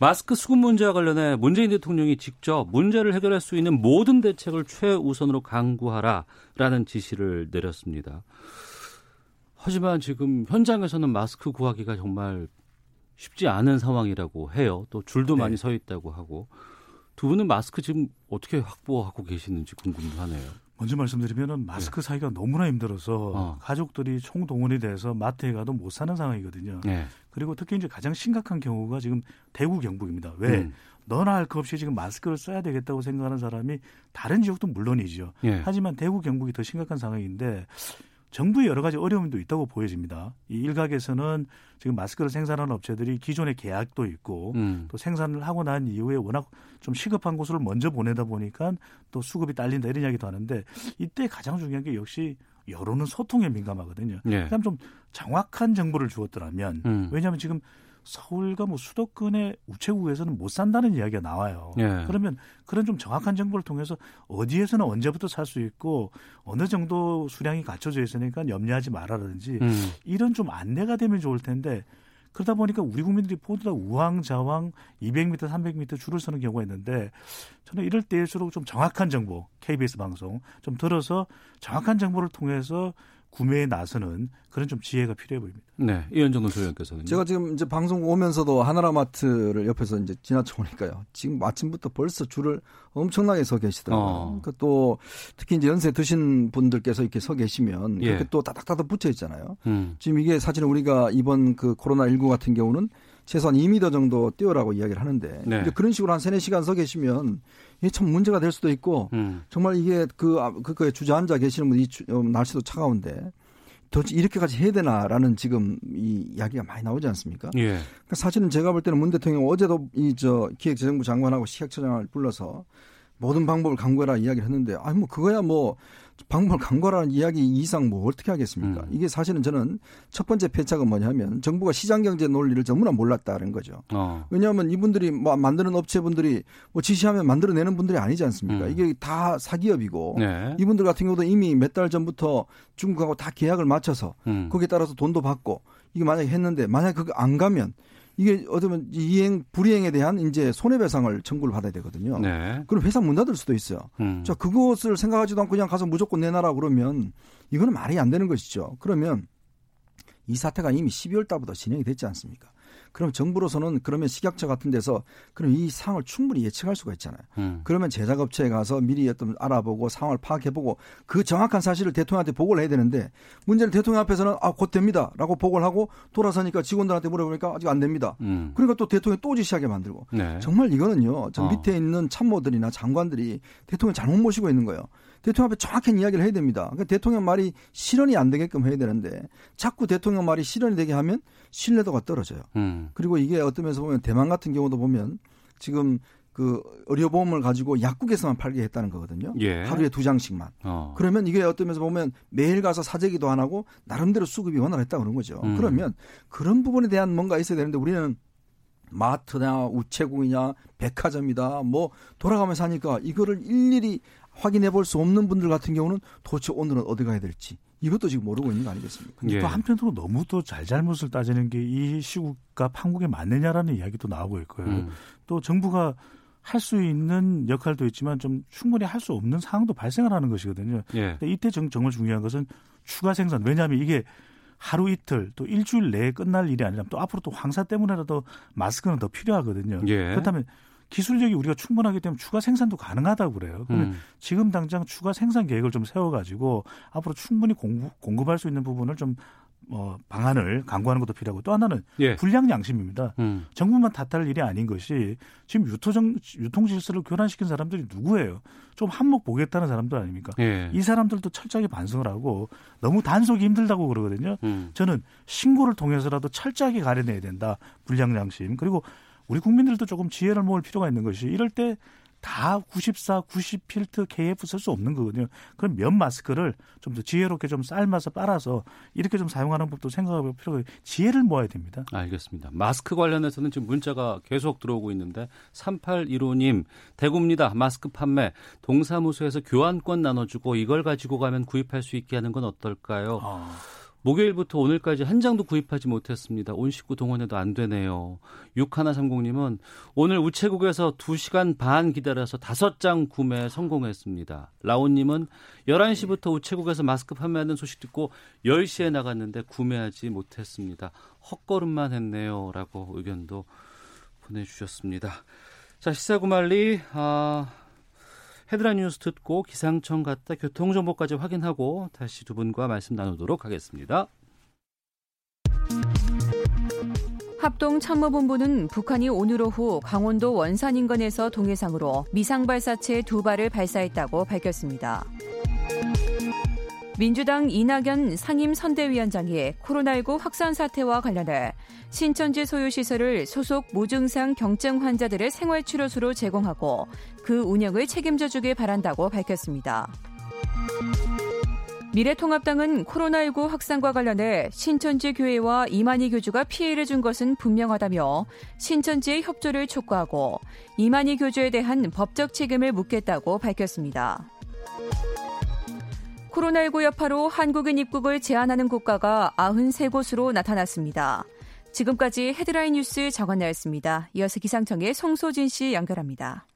마스크 수급 문제와 관련해 문재인 대통령이 직접 문제를 해결할 수 있는 모든 대책을 최우선으로 강구하라라는 지시를 내렸습니다. 하지만 지금 현장에서는 마스크 구하기가 정말 쉽지 않은 상황이라고 해요. 또 줄도 네. 많이 서 있다고 하고 두 분은 마스크 지금 어떻게 확보하고 계시는지 궁금하네요. 먼저 말씀드리면은 마스크 네. 사기가 너무나 힘들어서 어. 가족들이 총동원이 돼서 마트에 가도 못 사는 상황이거든요. 네. 그리고 특히 이제 가장 심각한 경우가 지금 대구 경북입니다. 왜 음. 너나 할 것 없이 지금 마스크를 써야 되겠다고 생각하는 사람이 다른 지역도 물론이죠. 네. 하지만 대구 경북이 더 심각한 상황인데 정부의 여러 가지 어려움도 있다고 보여집니다. 이 일각에서는 지금 마스크를 생산하는 업체들이 기존의 계약도 있고 음. 또 생산을 하고 난 이후에 워낙 좀 시급한 곳으로 먼저 보내다 보니까 또 수급이 딸린다 이런 이야기도 하는데 이때 가장 중요한 게 역시 여론은 소통에 민감하거든요. 네. 그다음 좀 정확한 정보를 주었더라면 음. 왜냐하면 지금 서울과 뭐 수도권의 우체국에서는 못 산다는 이야기가 나와요. 예. 그러면 그런 좀 정확한 정보를 통해서 어디에서는 언제부터 살 수 있고 어느 정도 수량이 갖춰져 있으니까 염려하지 말아라든지 음. 이런 좀 안내가 되면 좋을 텐데 그러다 보니까 우리 국민들이 모두 다 우왕좌왕 200m, 300m 줄을 서는 경우가 있는데 저는 이럴 때일수록 좀 정확한 정보, KBS 방송 좀 들어서 정확한 정보를 통해서 구매에 나서는 그런 좀 지혜가 필요해 보입니다. 네, 이현정 노소위원께서는 제가 지금 이제 방송 오면서도 하나라마트를 옆에서 이제 지나쳐 보니까요. 지금 아침부터 벌써 줄을 엄청나게 서 계시더라고요. 어. 그러니까 또 특히 이제 연세 드신 분들께서 이렇게 서 계시면 예. 이렇게 또 따닥따닥 붙여 있잖아요. 음. 지금 이게 사실은 우리가 이번 그 코로나 19 같은 경우는 최소한 2미터 정도 뛰어라고 이야기를 하는데 네. 이제 그런 식으로 한 3, 4시간 서 계시면 이게 참 문제가 될 수도 있고 음. 정말 이게 그 아, 그거에 주저앉아 계시는 분이 어, 날씨도 차가운데 도대체 이렇게까지 해야 되나라는 지금 이 이야기가 많이 나오지 않습니까? 예. 그러니까 사실은 제가 볼 때는 문 대통령 어제도 이 저 기획재정부 장관하고 시각처장을 불러서 모든 방법을 강구해라 이야기를 했는데 아니 뭐 그거야 뭐 방법을 강구하라는 이야기 이상 뭐 어떻게 하겠습니까? 음. 이게 사실은 저는 첫 번째 패착은 뭐냐면 정부가 시장 경제 논리를 전무나 몰랐다는 거죠. 어. 왜냐하면 이분들이 뭐 만드는 업체분들이 뭐 지시하면 만들어내는 분들이 아니지 않습니까? 음. 이게 다 사기업이고 네. 이분들 같은 경우도 이미 몇 달 전부터 중국하고 다 계약을 맞춰서 음. 거기에 따라서 돈도 받고 이게 만약에 했는데 만약에 그거 안 가면 이게 어쩌면 이행 불이행에 대한 이제 손해배상을 청구를 받아야 되거든요. 네. 그럼 회사 문 닫을 수도 있어요. 음. 자 그것을 생각하지도 않고 그냥 가서 무조건 내놔라 그러면 이거는 말이 안 되는 것이죠. 그러면 이 사태가 이미 12월 달부터 진행이 됐지 않습니까? 그럼 정부로서는 그러면 식약처 같은 데서 그럼 이 상황을 충분히 예측할 수가 있잖아요. 음. 그러면 제작업체에 가서 미리 어떤 알아보고 상황을 파악해보고 그 정확한 사실을 대통령한테 보고를 해야 되는데 문제는 대통령 앞에서는 아 곧 됩니다 라고 보고를 하고 돌아서니까 직원들한테 물어보니까 아직 안 됩니다. 음. 그러니까 또 대통령이 또 지시하게 만들고 네. 정말 이거는요. 저 어. 밑에 있는 참모들이나 장관들이 대통령 잘못 모시고 있는 거예요. 대통령 앞에 정확한 이야기를 해야 됩니다. 그러니까 대통령 말이 실현이 안 되게끔 해야 되는데 자꾸 대통령 말이 실현이 되게 하면 신뢰도가 떨어져요. 음. 그리고 이게 어떤 면에서 보면 대만 같은 경우도 보면 지금 그 의료보험을 가지고 약국에서만 팔게 했다는 거거든요. 예. 하루에 두 장씩만. 어. 그러면 이게 어떤 면에서 보면 매일 가서 사재기도 안 하고 나름대로 수급이 원활했다 그런 거죠. 음. 그러면 그런 부분에 대한 뭔가 있어야 되는데 우리는 마트냐 우체국이냐 백화점이다 뭐 돌아가면서 하니까 이거를 일일이 확인해 볼 수 없는 분들 같은 경우는 도대체 오늘은 어디 가야 될지 이것도 지금 모르고 있는 거 아니겠습니까? 근데 예. 또 한편으로 너무 또 잘잘못을 따지는 게 이 시국과 판국에 맞느냐라는 이야기도 나오고 있고요. 음. 또 정부가 할 수 있는 역할도 있지만 좀 충분히 할 수 없는 상황도 발생을 하는 것이거든요. 예. 이때 정, 정말 중요한 것은 추가 생산. 왜냐하면 이게 하루 이틀 또 일주일 내에 끝날 일이 아니라 또 앞으로 또 황사 때문에라도 마스크는 더 필요하거든요. 예. 그렇다면 기술력이 우리가 충분하기 때문에 추가 생산도 가능하다고 그래요. 그러면 음. 지금 당장 추가 생산 계획을 좀 세워가지고 앞으로 충분히 공부, 공급할 수 있는 부분을 좀 어, 방안을 강구하는 것도 필요하고 또 하나는 예. 불량 양심입니다. 음. 정부만 탓할 일이 아닌 것이 지금 유토정, 유통 질서를 교란시킨 사람들이 누구예요? 좀 한몫 보겠다는 사람들 아닙니까? 예. 이 사람들도 철저하게 반성을 하고 너무 단속이 힘들다고 그러거든요. 음. 저는 신고를 통해서라도 철저하게 가려내야 된다. 불량 양심. 그리고 우리 국민들도 조금 지혜를 모을 필요가 있는 것이 이럴 때 다 94, 90 필트 KF 쓸 수 없는 거거든요. 그럼 면 마스크를 좀 더 지혜롭게 좀 삶아서 빨아서 이렇게 좀 사용하는 법도 생각해볼 필요가 지혜를 모아야 됩니다. 알겠습니다. 마스크 관련해서는 지금 문자가 계속 들어오고 있는데 3815님 대구입니다. 마스크 판매 동사무소에서 교환권 나눠주고 이걸 가지고 가면 구입할 수 있게 하는 건 어떨까요? 아. 목요일부터 오늘까지 한 장도 구입하지 못했습니다. 온 식구 동원해도 안 되네요. 6130님은 오늘 우체국에서 2시간 반 기다려서 5장 구매 성공했습니다. 라온님은 11시부터 우체국에서 마스크 판매하는 소식 듣고 10시에 나갔는데 구매하지 못했습니다. 헛걸음만 했네요. 라고 의견도 보내주셨습니다. 자, 시사구말리, 아, 헤드라인 뉴스 듣고 기상청 갔다 교통정보까지 확인하고 다시 두 분과 말씀 나누도록 하겠습니다. 합동참모본부는 북한이 오늘 오후 강원도 원산 인근에서 동해상으로 미상 발사체 두 발을 발사했다고 밝혔습니다. 민주당 이낙연 상임선대위원장이 코로나19 확산 사태와 관련해 신천지 소유시설을 소속 무증상 경증 환자들의 생활치료소로 제공하고 그 운영을 책임져 주길 바란다고 밝혔습니다. 미래통합당은 코로나19 확산과 관련해 신천지 교회와 이만희 교주가 피해를 준 것은 분명하다며 신천지의 협조를 촉구하고 이만희 교주에 대한 법적 책임을 묻겠다고 밝혔습니다. 코로나19 여파로 한국인 입국을 제한하는 국가가 93곳으로 나타났습니다. 지금까지 헤드라인 뉴스 정원나였습니다. 이어서 기상청의 송소진 씨 연결합니다.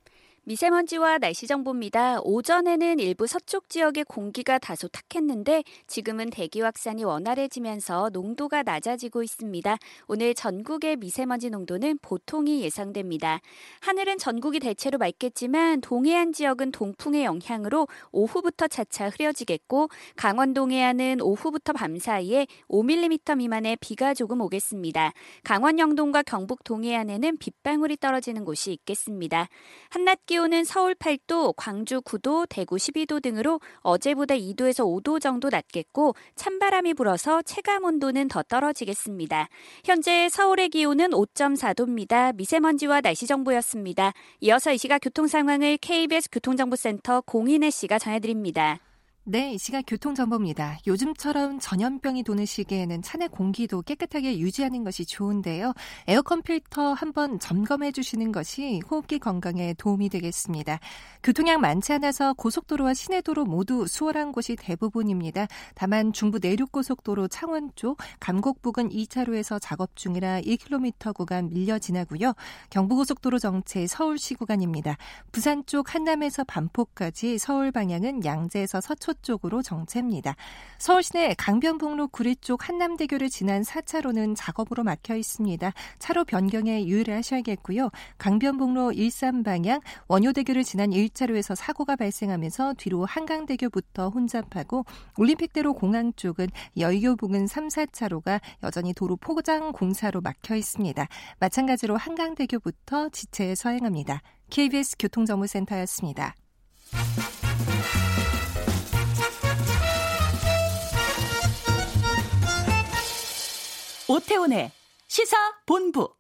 미세먼지와 날씨 정보입니다. 오전에는 일부 서쪽 지역의 공기가 다소 탁했는데 지금은 대기 확산이 원활해지면서 농도가 낮아지고 있습니다. 오늘 전국의 미세먼지 농도는 보통이 예상됩니다. 하늘은 전국이 대체로 맑겠지만 동해안 지역은 동풍의 영향으로 오후부터 차차 흐려지겠고 강원 동해안은 오후부터 밤 사이에 5mm 미만의 비가 조금 오겠습니다. 강원 영동과 경북 동해안에는 빗방울이 떨어지는 곳이 있겠습니다. 한낮 기 온은 서울 8도, 광주 9도, 대구 12도 등으로 어제보다 2도에서 5도 정도 낮겠고 찬바람이 불어서 체감 온도는 더 떨어지겠습니다. 현재 서울의 기온은 5.4도입니다. 미세먼지와 날씨 정보였습니다. 이어서 이 시각 교통 상황을 KBS 교통정보센터 공인혜 씨가 전해드립니다. 네, 이 시각 교통정보입니다. 요즘처럼 전염병이 도는 시기에는 차내 공기도 깨끗하게 유지하는 것이 좋은데요. 에어컨 필터 한번 점검해 주시는 것이 호흡기 건강에 도움이 되겠습니다. 교통량 많지 않아서 고속도로와 시내도로 모두 수월한 곳이 대부분입니다. 다만 중부 내륙고속도로 창원 쪽 감곡 부근 2차로에서 작업 중이라 1km 구간 밀려 지나고요. 경부고속도로 정체 서울시 구간입니다. 부산 쪽 한남에서 반포까지 서울 방향은 양재에서 서초 쪽으로 정체입니다. 서울 시내 강변북로 구리 쪽 한남대교를 지난 4차로는 작업으로 막혀 있습니다. 차로 변경에 유의를 하셔야겠고요. 강변북로 일산 방향 원효대교를 지난 1차로에서 사고가 발생하면서 뒤로 한강대교부터 혼잡하고 올림픽대로 공항 쪽은 여의교 부근 3, 4차로가 여전히 도로 포장 공사로 막혀 있습니다. 마찬가지로 한강대교부터 지체 서행합니다. KBS 교통정보센터였습니다. 오태훈의 시사 본부.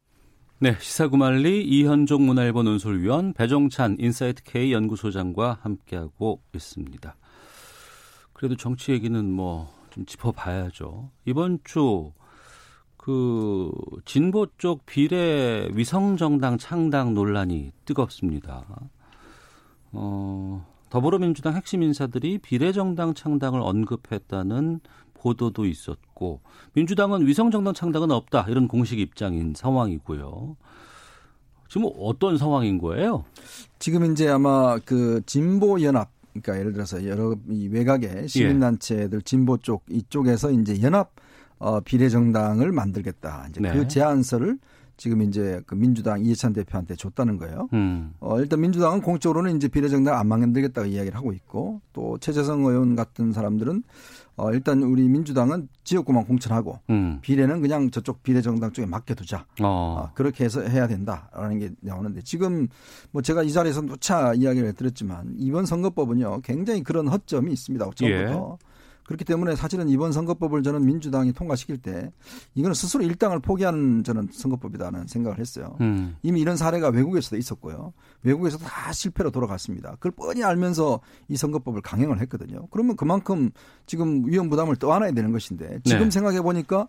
네, 시사구만리 이현종 문화일보 논설위원 배종찬 인사이트 K 연구소장과 함께하고 있습니다. 그래도 정치 얘기는 뭐 좀 짚어봐야죠. 이번 주 그 진보 쪽 비례 위성 정당 창당 논란이 뜨겁습니다. 어, 더불어민주당 핵심 인사들이 비례 정당 창당을 언급했다는 보도도 있었고 민주당은 위성 정당 창당은 없다 이런 공식 입장인 상황이고요. 지금 어떤 상황인 거예요? 지금 이제 아마 그 진보 연합 그러니까 예를 들어서 여러 이 외곽의 시민단체들 진보 쪽 이쪽에서 이제 연합 어 비례정당을 만들겠다. 이제 그 네. 그 제안서를 지금 이제 그 민주당 이해찬 대표한테 줬다는 거예요. 음. 어, 일단 민주당은 공적으로는 이제 비례정당 안 만들겠다고 이야기를 하고 있고 또 최재성 의원 같은 사람들은 어, 일단 우리 민주당은 지역구만 공천하고 음. 비례는 그냥 저쪽 비례정당 쪽에 맡겨두자. 어. 어, 그렇게 해서 해야 된다라는 게 나오는데 지금 뭐 제가 이 자리에서 누차 이야기를 드렸지만 이번 선거법은요 굉장히 그런 허점이 있습니다. 처음부터. 예. 그렇기 때문에 사실은 이번 선거법을 저는 민주당이 통과시킬 때 이거는 스스로 일당을 포기하는 저는 선거법이다는 생각을 했어요. 음. 이미 이런 사례가 외국에서도 있었고요. 외국에서도 다 실패로 돌아갔습니다. 그걸 뻔히 알면서 이 선거법을 강행을 했거든요. 그러면 그만큼 지금 위험 부담을 떠안아야 되는 것인데 지금 네. 생각해 보니까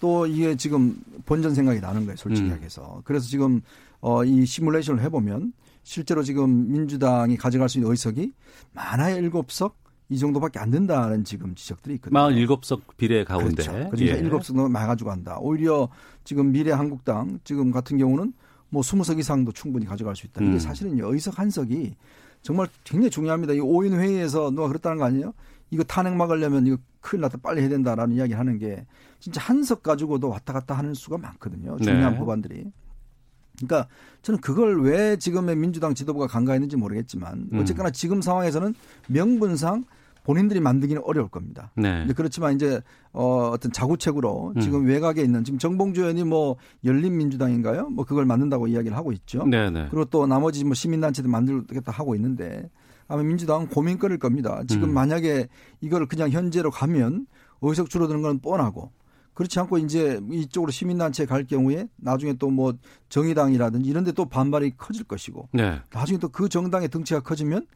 또 이게 지금 본전 생각이 나는 거예요. 솔직히 음. 해서. 그래서 지금 어, 이 시뮬레이션을 해보면 실제로 지금 민주당이 가져갈 수 있는 의석이 많아야 일곱 석 이 정도밖에 안 된다는 지금 지적들이 있거든요. 47석 비례 가운데. 그렇죠. 그러니까 예. 7석은 많아가지고 한다. 오히려 지금 미래 한국당 지금 같은 경우는 뭐 20석 이상도 충분히 가져갈 수 있다. 이게 음. 사실은 의석 한 석이 정말 굉장히 중요합니다. 이 5인 회의에서 누가 그랬다는 거 아니에요? 이거 탄핵 막으려면 이거 큰일 났다 빨리 해야 된다라는 이야기 하는 게 진짜 한 석 가지고도 왔다 갔다 하는 수가 많거든요. 중요한 네. 법안들이. 그러니까 저는 그걸 왜 지금의 민주당 지도부가 간과했는지 모르겠지만 음. 어쨌거나 지금 상황에서는 명분상 본인들이 만들기는 어려울 겁니다. 네. 그렇지만 이제 어 어떤 자구책으로 음. 지금 외곽에 있는 지금 정봉주 의원이 뭐 열린민주당인가요? 뭐 그걸 만든다고 이야기를 하고 있죠. 네, 네. 그리고 또 나머지 뭐 시민단체도 만들겠다 하고 있는데 아마 민주당은 고민 거릴 겁니다. 지금 음. 만약에 이걸 그냥 현재로 가면 의석 줄어드는 건 뻔하고 그렇지 않고 이제 이쪽으로 시민단체 갈 경우에 나중에 또 뭐 정의당이라든지 이런 데 또 반발이 커질 것이고 네. 나중에 또 그 정당의 등치가 커지면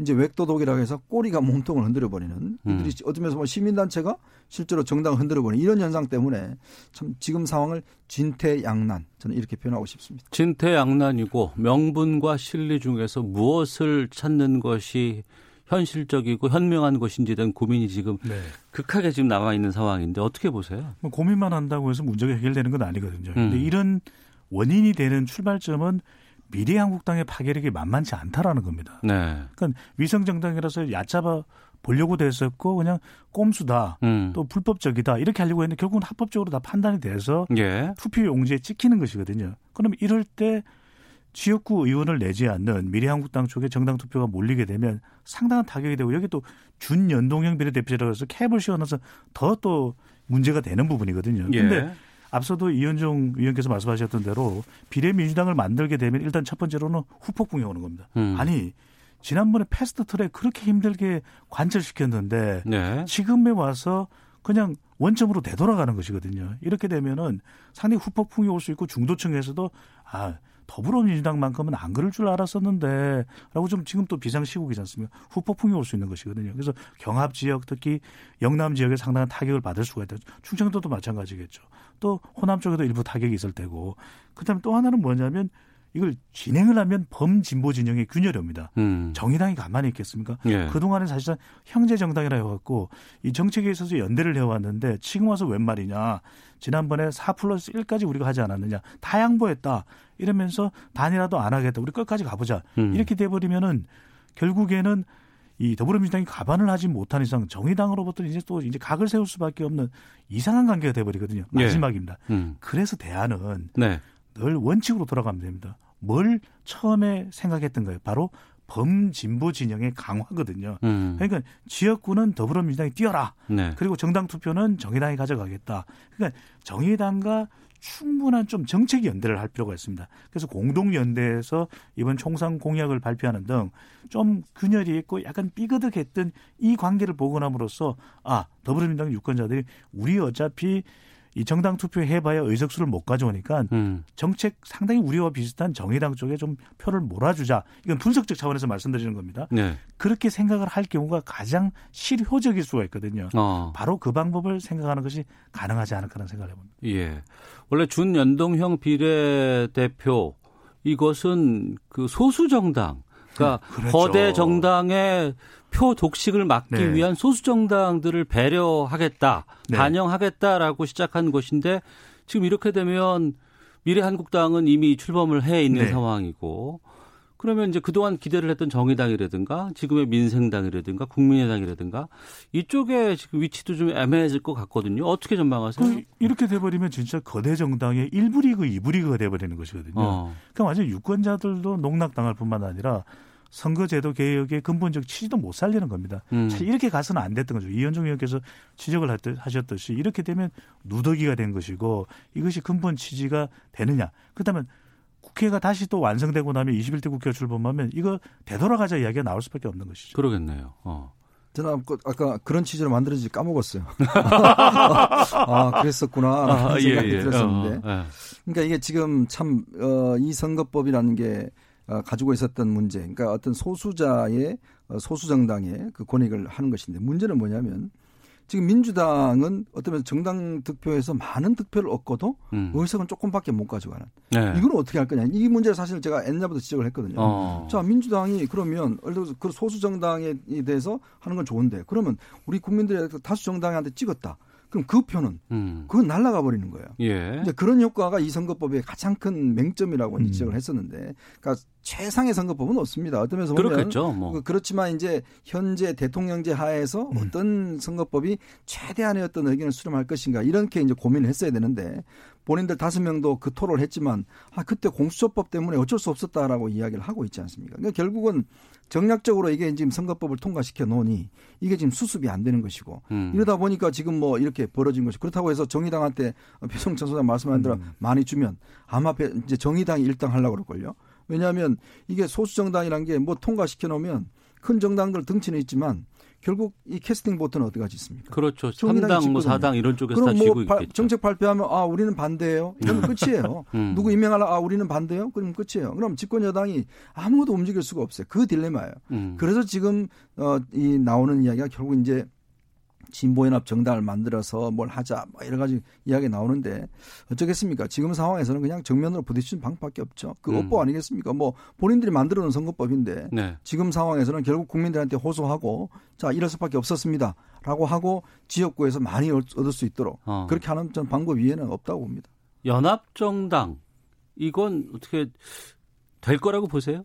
이제 웩도독이라고 해서 꼬리가 몸통을 흔들어 버리는 음. 이들이 어쩌면서 뭐 시민단체가 실제로 정당을 흔들어 버리는 이런 현상 때문에 참 지금 상황을 진퇴양난 저는 이렇게 표현하고 싶습니다. 진퇴양난이고 명분과 실리 중에서 무엇을 찾는 것이 현실적이고 현명한 것인지에 대한 고민이 지금 네. 극하게 지금 남아 있는 상황인데 어떻게 보세요? 뭐 고민만 한다고 해서 문제가 해결되는 건 아니거든요. 음. 근데 이런 원인이 되는 출발점은 미래한국당의 파괴력이 만만치 않다라는 겁니다. 네. 그러니까 위성 정당이라서 얕잡아 보려고 됐었고 그냥 꼼수다 음. 또 불법적이다 이렇게 하려고 했는데 결국은 합법적으로 다 판단이 돼서 예. 투표 용지에 찍히는 것이거든요. 그러면 이럴 때 지역구 의원을 내지 않는 미래한국당 쪽에 정당 투표가 몰리게 되면 상당한 타격이 되고 여기 또 준연동형 비례대표라고 해서 캡을 씌워넣어서 더 또 문제가 되는 부분이거든요. 그런데 예. 앞서도 이현종 의원께서 말씀하셨던 대로 비례민주당을 만들게 되면 일단 첫 번째로는 후폭풍이 오는 겁니다. 음. 아니 지난번에 패스트 트랙 그렇게 힘들게 관철시켰는데 네. 지금에 와서 그냥 원점으로 되돌아가는 것이거든요. 이렇게 되면은 상당히 후폭풍이 올 수 있고 중도층에서도 아 더불어민주당만큼은 안 그럴 줄 알았었는데 라고 좀 지금 또 비상시국이지 않습니까? 후폭풍이 올 수 있는 것이거든요. 그래서 경합 지역 특히 영남 지역에 상당한 타격을 받을 수가 있다. 충청도도 마찬가지겠죠. 또 호남 쪽에도 일부 타격이 있을 테고 그다음에 또 하나는 뭐냐면 이걸 진행을 하면 범진보 진영의 균열입니다. 음. 정의당이 가만히 있겠습니까? 예. 그동안은 사실상 형제 정당이라 해왔고 이 정책에 있어서 연대를 해왔는데 지금 와서 웬 말이냐. 지난번에 4 플러스 1까지 우리가 하지 않았느냐. 다 양보했다. 이러면서 단이라도 안 하겠다. 우리 끝까지 가보자. 음. 이렇게 돼버리면은 결국에는 이 더불어민주당이 가반을 하지 못한 이상 정의당으로부터 이제 또 이제 각을 세울 수밖에 없는 이상한 관계가 돼버리거든요. 예. 마지막입니다. 예. 음. 그래서 대안은 네. 늘 원칙으로 돌아가면 됩니다. 뭘 처음에 생각했던 거예요? 바로 범진보 진영의 강화거든요. 음. 그러니까 지역구는 더불어민주당이 뛰어라. 네. 그리고 정당 투표는 정의당이 가져가겠다. 그러니까 정의당과 충분한 좀 정책 연대를 할 필요가 있습니다. 그래서 공동 연대에서 이번 총선 공약을 발표하는 등 좀 균열이 있고 약간 삐그덕했던 이 관계를 보고 남으로써 아 더불어민주당 유권자들이 우리 어차피 이 정당 투표 해봐야 의석수를 못 가져오니까 음. 정책 상당히 우리와 비슷한 정의당 쪽에 좀 표를 몰아주자. 이건 분석적 차원에서 말씀드리는 겁니다. 네. 그렇게 생각을 할 경우가 가장 실효적일 수가 있거든요. 어. 바로 그 방법을 생각하는 것이 가능하지 않을까라는 생각을 해봅니다. 예. 원래 준연동형 비례대표 이것은 그 소수 정당 그러니까 그렇죠. 거대 정당의 표 독식을 막기 네. 위한 소수 정당들을 배려하겠다, 네. 반영하겠다라고 시작한 것인데 지금 이렇게 되면 미래한국당은 이미 출범을 해 있는 네. 상황이고 그러면 이제 그동안 기대를 했던 정의당이라든가 지금의 민생당이라든가 국민의당이라든가 이쪽에 지금 위치도 좀 애매해질 것 같거든요. 어떻게 전망하세요? 그 이렇게 돼버리면 진짜 거대 정당의 1부 리그, 2부 리그가 돼버리는 것이거든요. 어. 그러니까 완전 유권자들도 농락당할 뿐만 아니라 선거제도 개혁의 근본적 취지도 못 살리는 겁니다. 음. 이렇게 가서는 안 됐던 거죠. 이현종 의원께서 지적을 하셨듯이 이렇게 되면 누더기가 된 것이고 이것이 근본 취지가 되느냐. 그렇다면 국회가 다시 또 완성되고 나면 21대 국회가 출범하면 이거 되돌아가자 이야기가 나올 수밖에 없는 것이죠. 그러겠네요. 어. 저는 아까 그런 취지로 만들어지 까먹었어요. 아, 그랬었구나. 아, 예, 생각이 예, 예. 들었었는데. 어, 예. 그러니까 이게 지금 참, 어, 이 선거법이라는 게 어, 가지고 있었던 문제. 그러니까 어떤 소수자의, 어, 소수 정당의 그 권익을 하는 것인데 문제는 뭐냐면 지금 민주당은 어쩌면 정당 득표에서 많은 득표를 얻고도 음. 의석은 조금밖에 못 가져가는. 네. 이건 어떻게 할 거냐. 이 문제 사실 제가 옛날부터 지적을 했거든요. 어. 자, 민주당이 그러면 예를 들어서 그 소수 정당에 대해서 하는 건 좋은데 그러면 우리 국민들이 다수 정당한테 찍었다. 그럼 그 표는 음. 그건 날라가 버리는 거예요. 예. 이제 그런 효과가 이 선거법의 가장 큰 맹점이라고 음. 지적을 했었는데, 그러니까 최상의 선거법은 없습니다. 어떤 면에서 보면 그렇겠죠, 뭐. 그 그렇지만 이제 현재 대통령제 하에서 음. 어떤 선거법이 최대한의 어떤 의견을 수렴할 것인가 이렇게 이제 고민을 했어야 되는데 본인들 다섯 명도 그 토론을 했지만 아 그때 공수처법 때문에 어쩔 수 없었다라고 이야기를 하고 있지 않습니까? 그러니까 결국은 정략적으로 이게 지금 선거법을 통과시켜 놓으니 이게 지금 수습이 안 되는 것이고 음. 이러다 보니까 지금 뭐 이렇게 벌어진 것이 그렇다고 해서 정의당한테 배송천 소장 말씀하신 대로 음. 많이 주면 아마 이제 정의당이 1등 하려고 그럴걸요. 왜냐하면 이게 소수 정당이란 게 뭐 통과시켜 놓으면 큰 정당들 등치는 있지만 결국 이 캐스팅 보트는 어디 가지 있습니까? 그렇죠. 3당, 뭐 4당 이런 쪽에서 다뭐 쥐고 있겠죠. 정책 발표하면 아 우리는 반대예요. 그러면 끝이에요. 음. 누구 임명하라 아 우리는 반대요. 그러면 끝이에요. 그럼 집권 여당이 아무것도 움직일 수가 없어요. 그 딜레마예요. 음. 그래서 지금 어, 이 나오는 이야기가 결국 이제 진보연합 정당을 만들어서 뭘 하자 뭐 여러 가지 이야기 나오는데 어쩌겠습니까? 지금 상황에서는 그냥 정면으로 부딪히는 방법밖에 없죠. 그 음. 업보 아니겠습니까? 뭐 본인들이 만들어 놓은 선거법인데 네. 지금 상황에서는 결국 국민들한테 호소하고 자 이럴 수밖에 없었습니다라고 하고 지역구에서 많이 얻을 수 있도록 어. 그렇게 하는 전 방법 위에는 없다고 봅니다. 연합 정당 이건 어떻게 될 거라고 보세요?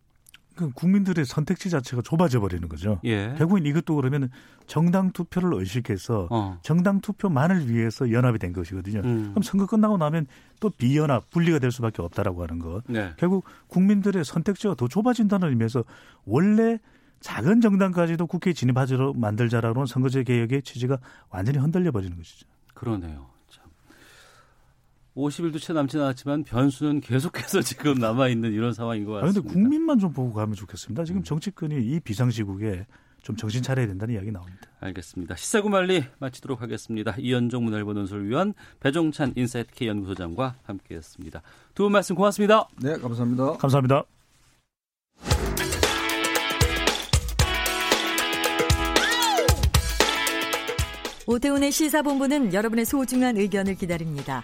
그 국민들의 선택지 자체가 좁아져 버리는 거죠. 예. 결국엔 이것도 그러면 정당 투표를 의식해서 어. 정당 투표만을 위해서 연합이 된 것이거든요. 음. 그럼 선거 끝나고 나면 또 비연합 분리가 될 수밖에 없다라고 하는 거. 네. 결국 국민들의 선택지가 더 좁아진다는 의미에서 원래 작은 정당까지도 국회에 진입하도록 만들자라는 선거제 개혁의 취지가 완전히 흔들려 버리는 것이죠. 그러네요. 50일도 채 남지 않았지만 변수는 계속해서 지금 남아 있는 이런 상황인 것 같습니다. 그런데 국민만 좀 보고 가면 좋겠습니다. 지금 음. 정치권이 이 비상시국에 좀 정신 차려야 된다는 이야기 나옵니다. 알겠습니다. 시사구만리 마치도록 하겠습니다. 이현종 문화일보 논설위원 배종찬 인사이트 K 연구소장과 함께했습니다. 두 분 말씀 고맙습니다. 네, 감사합니다. 감사합니다. 오태훈의 시사본부는 여러분의 소중한 의견을 기다립니다.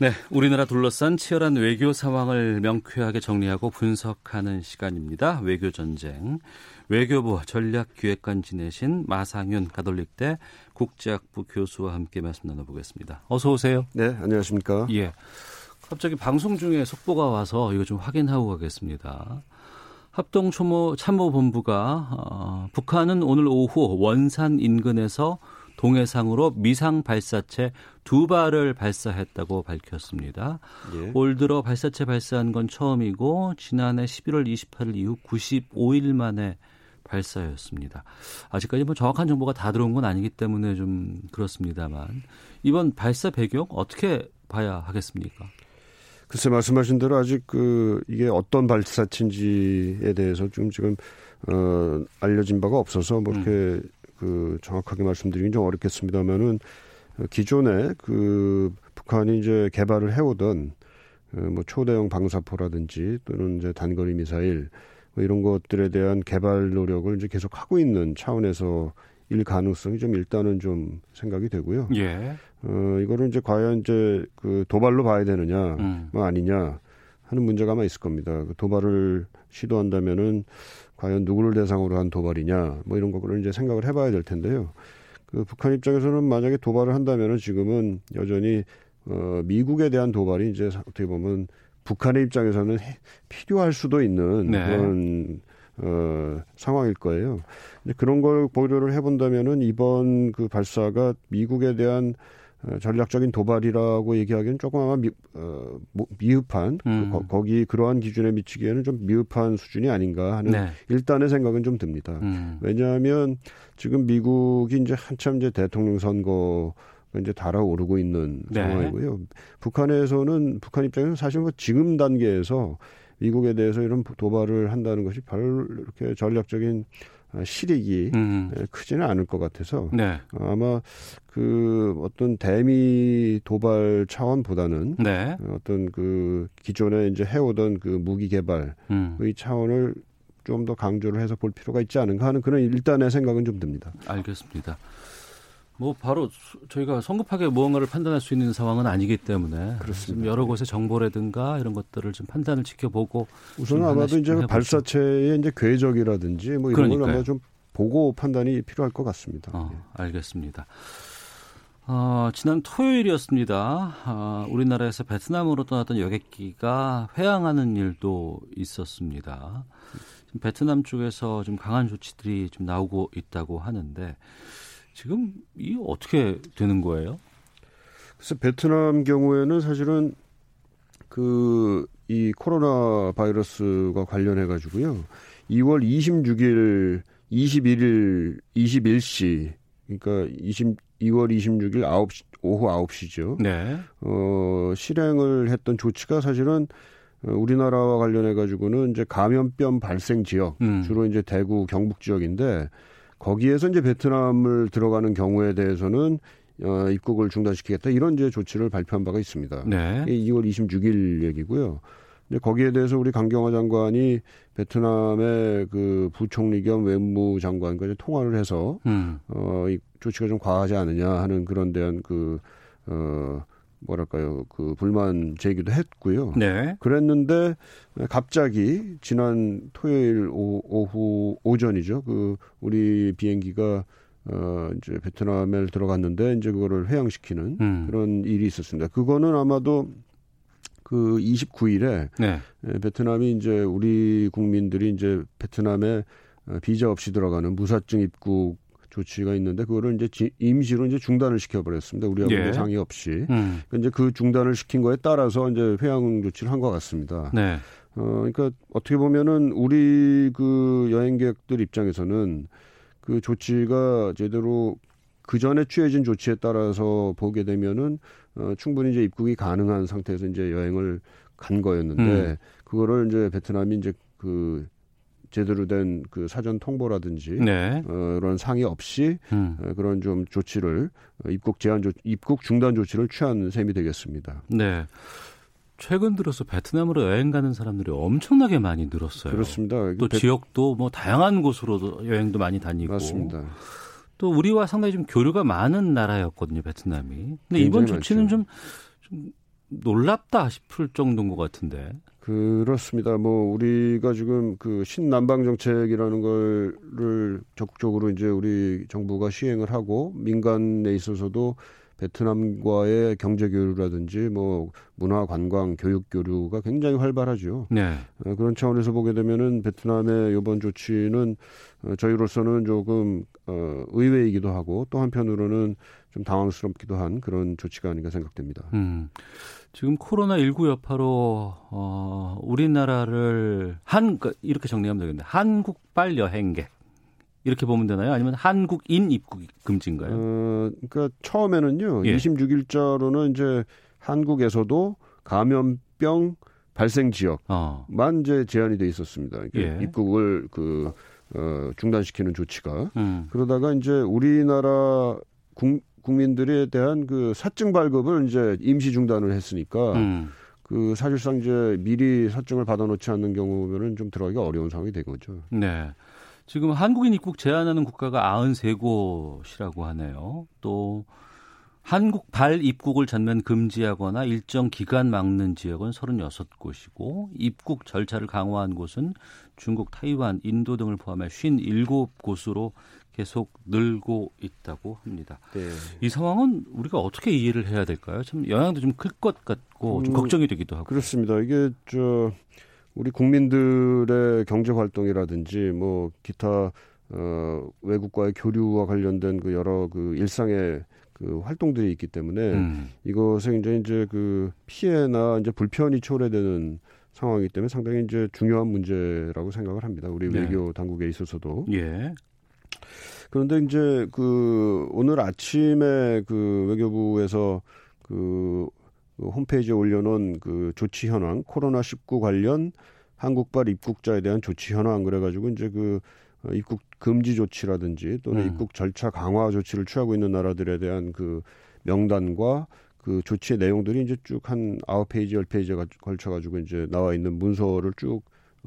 네, 우리나라 둘러싼 치열한 외교 상황을 명쾌하게 정리하고 분석하는 시간입니다. 외교 전쟁. 외교부 전략기획관 지내신 마상윤 가톨릭대 국제학부 교수와 함께 말씀 나눠보겠습니다. 어서 오세요. 네, 안녕하십니까? 예. 갑자기 방송 중에 속보가 와서 이거 좀 확인하고 가겠습니다. 합동 참모본부가 어, 북한은 오늘 오후 원산 인근에서 동해상으로 미상 발사체 두 발을 발사했다고 밝혔습니다. 예. 올 들어 발사체 발사한 건 처음이고 지난해 11월 28일 이후 95일 만에 발사였습니다. 아직까지 뭐 정확한 정보가 다 들어온 건 아니기 때문에 좀 그렇습니다만 이번 발사 배경 어떻게 봐야 하겠습니까? 글쎄 말씀하신 대로 아직 그 이게 어떤 발사체인지에 대해서 좀 지금 어 알려진 바가 없어서 뭐 이렇게 음. 그 정확하게 말씀드리긴 좀 어렵겠습니다만은 기존에 그 북한이 이제 개발을 해오던 그뭐 초대형 방사포라든지 또는 이제 단거리 미사일 뭐 이런 것들에 대한 개발 노력을 이제 계속 하고 있는 차원에서 일 가능성이 좀 일단은 좀 생각이 되고요. 예. 어 이거를 이제 과연 이제 그 도발로 봐야 되느냐, 음. 뭐 아니냐 하는 문제가 아마 있을 겁니다. 그 도발을 시도한다면은 과연 누구를 대상으로 한 도발이냐 뭐 이런 거를 이제 생각을 해봐야 될 텐데요. 그 북한 입장에서는 만약에 도발을 한다면은 지금은 여전히 어 미국에 대한 도발이 이제 어떻게 보면 북한의 입장에서는 해, 필요할 수도 있는 네. 그런 어, 상황일 거예요. 그런 걸 고려를 해본다면은 이번 그 발사가 미국에 대한 어, 전략적인 도발이라고 얘기하기는 조금 아마 미, 어, 미흡한 그 음. 거, 거기 그러한 기준에 미치기에는 좀 미흡한 수준이 아닌가 하는 네. 일단의 생각은 좀 듭니다. 음. 왜냐하면 지금 미국이 이제 한참 이제 대통령 선거 이제 달아오르고 있는 네. 상황이고요. 북한에서는 북한 입장에서는 사실 뭐 지금 단계에서 미국에 대해서 이런 도발을 한다는 것이 별로 이렇게 전략적인 어, 실익이 음. 크지는 않을 것 같아서 네. 아마 그 어떤 대미 도발 차원보다는 네. 어떤 그 기존에 이제 해오던 그 무기 개발의 음. 차원을 좀 더 강조를 해서 볼 필요가 있지 않은가 하는 그런 일단의 생각은 좀 듭니다. 알겠습니다. 뭐 바로 저희가 성급하게 무언가를 판단할 수 있는 상황은 아니기 때문에 그렇습니다. 여러 곳의 정보라든가 이런 것들을 좀 판단을 지켜보고 우선 아마도 이제 그 발사체의 이제 궤적이라든지 뭐 이런 그러니까요. 걸 아마 좀 보고 판단이 필요할 것 같습니다. 어, 알겠습니다. 어, 지난 토요일이었습니다. 어, 우리나라에서 베트남으로 떠났던 여객기가 회항하는 일도 있었습니다. 베트남 쪽에서 좀 강한 조치들이 좀 나오고 있다고 하는데 지금 이 어떻게 되는 거예요? 그래서 베트남 경우에는 사실은 그 이 코로나 바이러스가 관련해 가지고요. 2월 26일, 21일, 21시 그러니까 20 2월 26일 9시 오후 9시죠. 네. 어, 실행을 했던 조치가 사실은 어, 우리나라와 관련해 가지고는 이제 감염병 발생 지역 음. 주로 이제 대구 경북 지역인데 거기에서 이제 베트남을 들어가는 경우에 대해서는 어, 입국을 중단시키겠다 이런 이제 조치를 발표한 바가 있습니다. 네. 2월 26일 얘기고요. 근데 거기에 대해서 우리 강경화 장관이 베트남의 그 부총리 겸 외무장관과 통화를 해서 음. 어, 이 조치가 좀 과하지 않느냐 하는 그런 대한 그 어, 뭐랄까요 그 불만 제기도 했고요. 네. 그랬는데 갑자기 지난 토요일 오, 오후 오전이죠. 그 우리 비행기가 어 이제 베트남에 들어갔는데 이제 그거를 회항시키는 음. 그런 일이 있었습니다. 그거는 아마도 그 29일에 네. 베트남이 이제 우리 국민들이 이제 베트남에 어, 비자 없이 들어가는 무사증 입국 조치가 있는데 그거를 이제 임시로 이제 중단을 시켜버렸습니다. 우리하고 예. 상의 없이. 음. 그러니까 이제 그 중단을 시킨 거에 따라서 이제 회항 조치를 한 것 같습니다. 네. 어, 그러니까 어떻게 보면은 우리 그 여행객들 입장에서는 그 조치가 제대로 그 전에 취해진 조치에 따라서 보게 되면은 어, 충분히 이제 입국이 가능한 상태에서 이제 여행을 간 거였는데 음. 그거를 이제 베트남이 이제 그 제대로 된 그 사전 통보라든지 네. 어, 그런 상의 없이 음. 어, 그런 좀 조치를 어, 입국 제한 조 입국 중단 조치를 취한 셈이 되겠습니다. 네. 최근 들어서 베트남으로 여행 가는 사람들이 엄청나게 많이 늘었어요. 그렇습니다. 또 베... 지역도 뭐 다양한 곳으로 여행도 많이 다니고. 맞습니다. 또 우리와 상당히 좀 교류가 많은 나라였거든요, 베트남이. 근데 이번 조치는 좀, 좀 놀랍다 싶을 정도인 것 같은데. 그렇습니다. 뭐 우리가 지금 그 신남방 정책이라는 거를 적극적으로 이제 우리 정부가 시행을 하고 민간에 있어서도 베트남과의 경제 교류라든지 뭐 문화 관광 교육 교류가 굉장히 활발하죠. 네. 어, 그런 차원에서 보게 되면은 베트남의 이번 조치는 어, 저희로서는 조금 어, 의외이기도 하고 또 한편으로는 좀 당황스럽기도 한 그런 조치가 아닌가 생각됩니다. 음. 지금 코로나 19 여파로 어, 우리나라를 한 그러니까 이렇게 정리하면 되겠는데 한국발 여행객 이렇게 보면 되나요? 아니면 한국인 입국 금지인가요? 어, 그러니까 처음에는요. 예. 26일자로는 이제 한국에서도 감염병 발생 지역만 어. 이제 제한이 돼 있었습니다. 예. 입국을 그 어, 중단시키는 조치가 음. 그러다가 이제 우리나라 국, 국민들에 대한 그 사증 발급을 이제 임시 중단을 했으니까 음. 그 사실상 이제 미리 사증을 받아놓지 않는 경우면은 좀 들어가기가 어려운 상황이 된 거죠. 네. 지금 한국인 입국 제한하는 국가가 93곳이라고 하네요. 또 한국 발 입국을 전면 금지하거나 일정 기간 막는 지역은 36곳이고 입국 절차를 강화한 곳은 중국, 타이완, 인도 등을 포함해 57곳으로 계속 늘고 있다고 합니다. 네. 이 상황은 우리가 어떻게 이해를 해야 될까요? 참 영향도 좀 클 것 같고 좀 음, 걱정이 되기도 하고. 그렇습니다. 이게 저 우리 국민들의 경제 활동이라든지 뭐 기타 어 외국과의 교류와 관련된 그 여러 그 일상의 그 활동들이 있기 때문에 음. 이것에 이제 이제 그 피해나 이제 불편이 초래되는 상황이기 때문에 상당히 이제 중요한 문제라고 생각을 합니다. 우리 네. 외교 당국에 있어서도. 예. 그런데 이제 그 오늘 아침에 그 외교부에서 그 홈페이지에 올려놓은 그 조치 현황 코로나 19 관련 한국발 입국자에 대한 조치 현황 그래가지고 이제 그 입국 금지 조치라든지 또는 음. 입국 절차 강화 조치를 취하고 있는 나라들에 대한 그 명단과 그 조치의 내용들이 이제 쭉 한 아홉 페이지 열 페이지에 걸쳐가지고 이제 나와 있는 문서를 쭉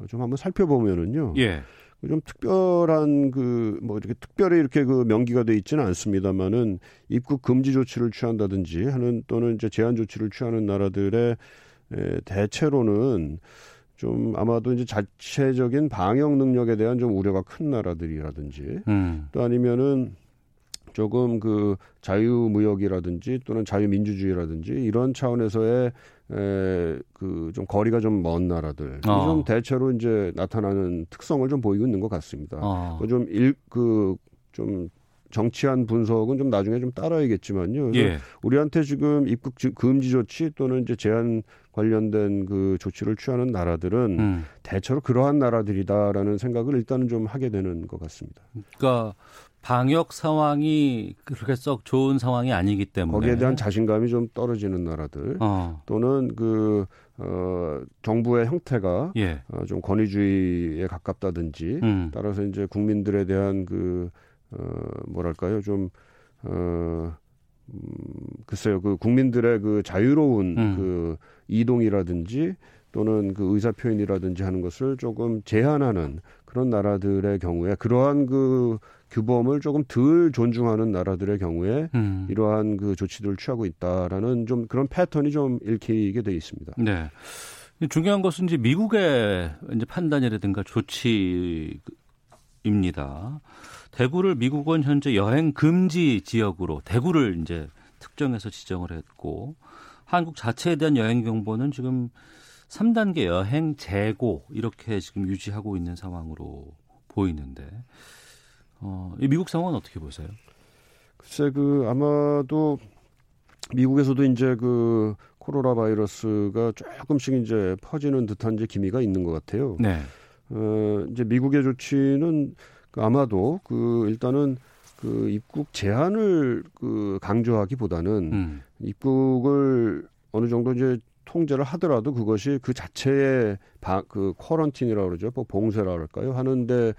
좀 한번 살펴보면은요. 예. 좀 특별한 그 뭐 이렇게 특별히 이렇게 그 명기가 돼 있지는 않습니다만은 입국 금지 조치를 취한다든지 하는 또는 이제 제한 조치를 취하는 나라들의 에, 대체로는 좀 아마도 이제 자체적인 방역 능력에 대한 좀 우려가 큰 나라들이라든지 음. 또 아니면은 조금 그 자유무역이라든지 또는 자유민주주의라든지 이런 차원에서의 에, 그좀 거리가 좀 먼 나라들 어. 좀 대체로 이제 나타나는 특성을 좀 보이고 있는 것 같습니다. 어. 좀일그좀 정치한 분석은 좀 나중에 좀 따라야겠지만요. 예. 우리한테 지금 입국 금지 조치 또는 이제 제한 관련된 그 조치를 취하는 나라들은 음. 대체로 그러한 나라들이다라는 생각을 일단은 좀 하게 되는 것 같습니다. 그러니까 방역 상황이 그렇게 썩 좋은 상황이 아니기 때문에 거기에 대한 자신감이 좀 떨어지는 나라들 어. 또는 그 어, 정부의 형태가 예. 어, 좀 권위주의에 가깝다든지 음. 따라서 이제 국민들에 대한 그 어, 뭐랄까요 좀 어, 음, 글쎄요 그 국민들의 그 자유로운 음. 그 이동이라든지 또는 그 의사 표현이라든지 하는 것을 조금 제한하는 그런 나라들의 경우에 그러한 그 규범을 조금 덜 존중하는 나라들의 경우에 음. 이러한 그 조치들을 취하고 있다라는 좀 그런 패턴이 좀 읽히게 돼 있습니다. 네. 중요한 것은 이제 미국의 이제 판단이라든가 조치입니다. 대구를 미국은 현재 여행 금지 지역으로 대구를 이제 특정해서 지정을 했고 한국 자체에 대한 여행 정보는 지금 3단계 여행 재고 이렇게 지금 유지하고 있는 상황으로 보이는데 어, 이 미국 상황은 어떻게 보세요? 글쎄 그 아마도 미국에서도 이제 그 코로나 바이러스가 조금씩 이제 퍼지는 듯한 이제 기미가 있는 것 같아요. 네. 어, 이제 미국의 조치는 그 아마도 그 일단은 그 입국 제한을 그 강조하기보다는 음. 입국을 어느 정도 이제 통제를 하더라도 그것이 그 자체의 바, 그 쿼런틴이라고 그러죠. 뭐 봉쇄라 그럴까요? 하는데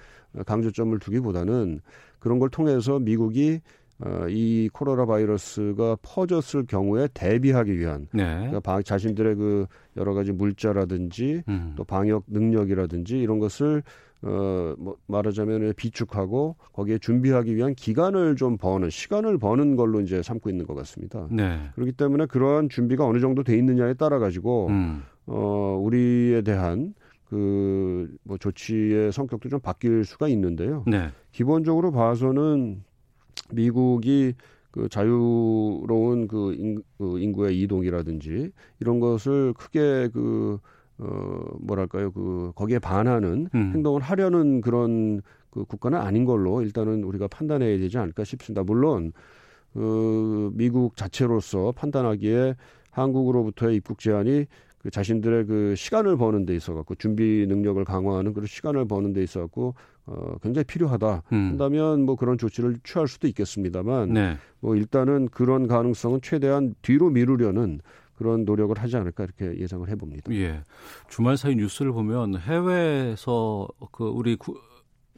강조점을 두기보다는 그런 걸 통해서 미국이 어, 이 코로나 바이러스가 퍼졌을 경우에 대비하기 위한 네. 그러니까 자신들의 그 여러 가지 물자라든지 음. 또 방역 능력이라든지 이런 것을 어, 뭐 말하자면 비축하고 거기에 준비하기 위한 기간을 좀 버는 시간을 버는 걸로 이제 삼고 있는 것 같습니다. 네. 그렇기 때문에 그러한 준비가 어느 정도 돼 있느냐에 따라 가지고 음. 어, 우리에 대한 그 뭐 조치의 성격도 좀 바뀔 수가 있는데요. 네. 기본적으로 봐서는 미국이 그 자유로운 그, 인, 그 인구의 이동이라든지 이런 것을 크게 그 어, 뭐랄까요, 그, 거기에 반하는 음. 행동을 하려는 그런 그 국가는 아닌 걸로 일단은 우리가 판단해야 되지 않을까 싶습니다. 물론, 그, 미국 자체로서 판단하기에 한국으로부터의 입국 제한이 그 자신들의 그 시간을 버는 데 있어 갖고 준비 능력을 강화하는 그런 시간을 버는 데 있어 갖고 어 굉장히 필요하다 음. 한다면 뭐 그런 조치를 취할 수도 있겠습니다만 네. 뭐 일단은 그런 가능성은 최대한 뒤로 미루려는 그런 노력을 하지 않을까 이렇게 예상을 해봅니다. 예. 주말 사이 뉴스를 보면 해외에서 그 우리 구,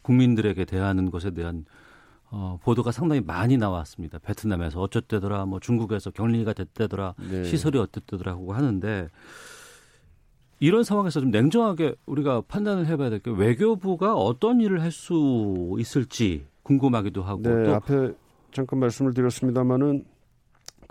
국민들에게 대하는 것에 대한 어, 보도가 상당히 많이 나왔습니다. 베트남에서 어쩌대더라, 뭐 중국에서 격리가 됐대더라, 네. 시설이 어땠대더라 하고 하는데 이런 상황에서 좀 냉정하게 우리가 판단을 해봐야 될 게 외교부가 어떤 일을 할 수 있을지 궁금하기도 하고 네, 또 앞에 잠깐 말씀을 드렸습니다마는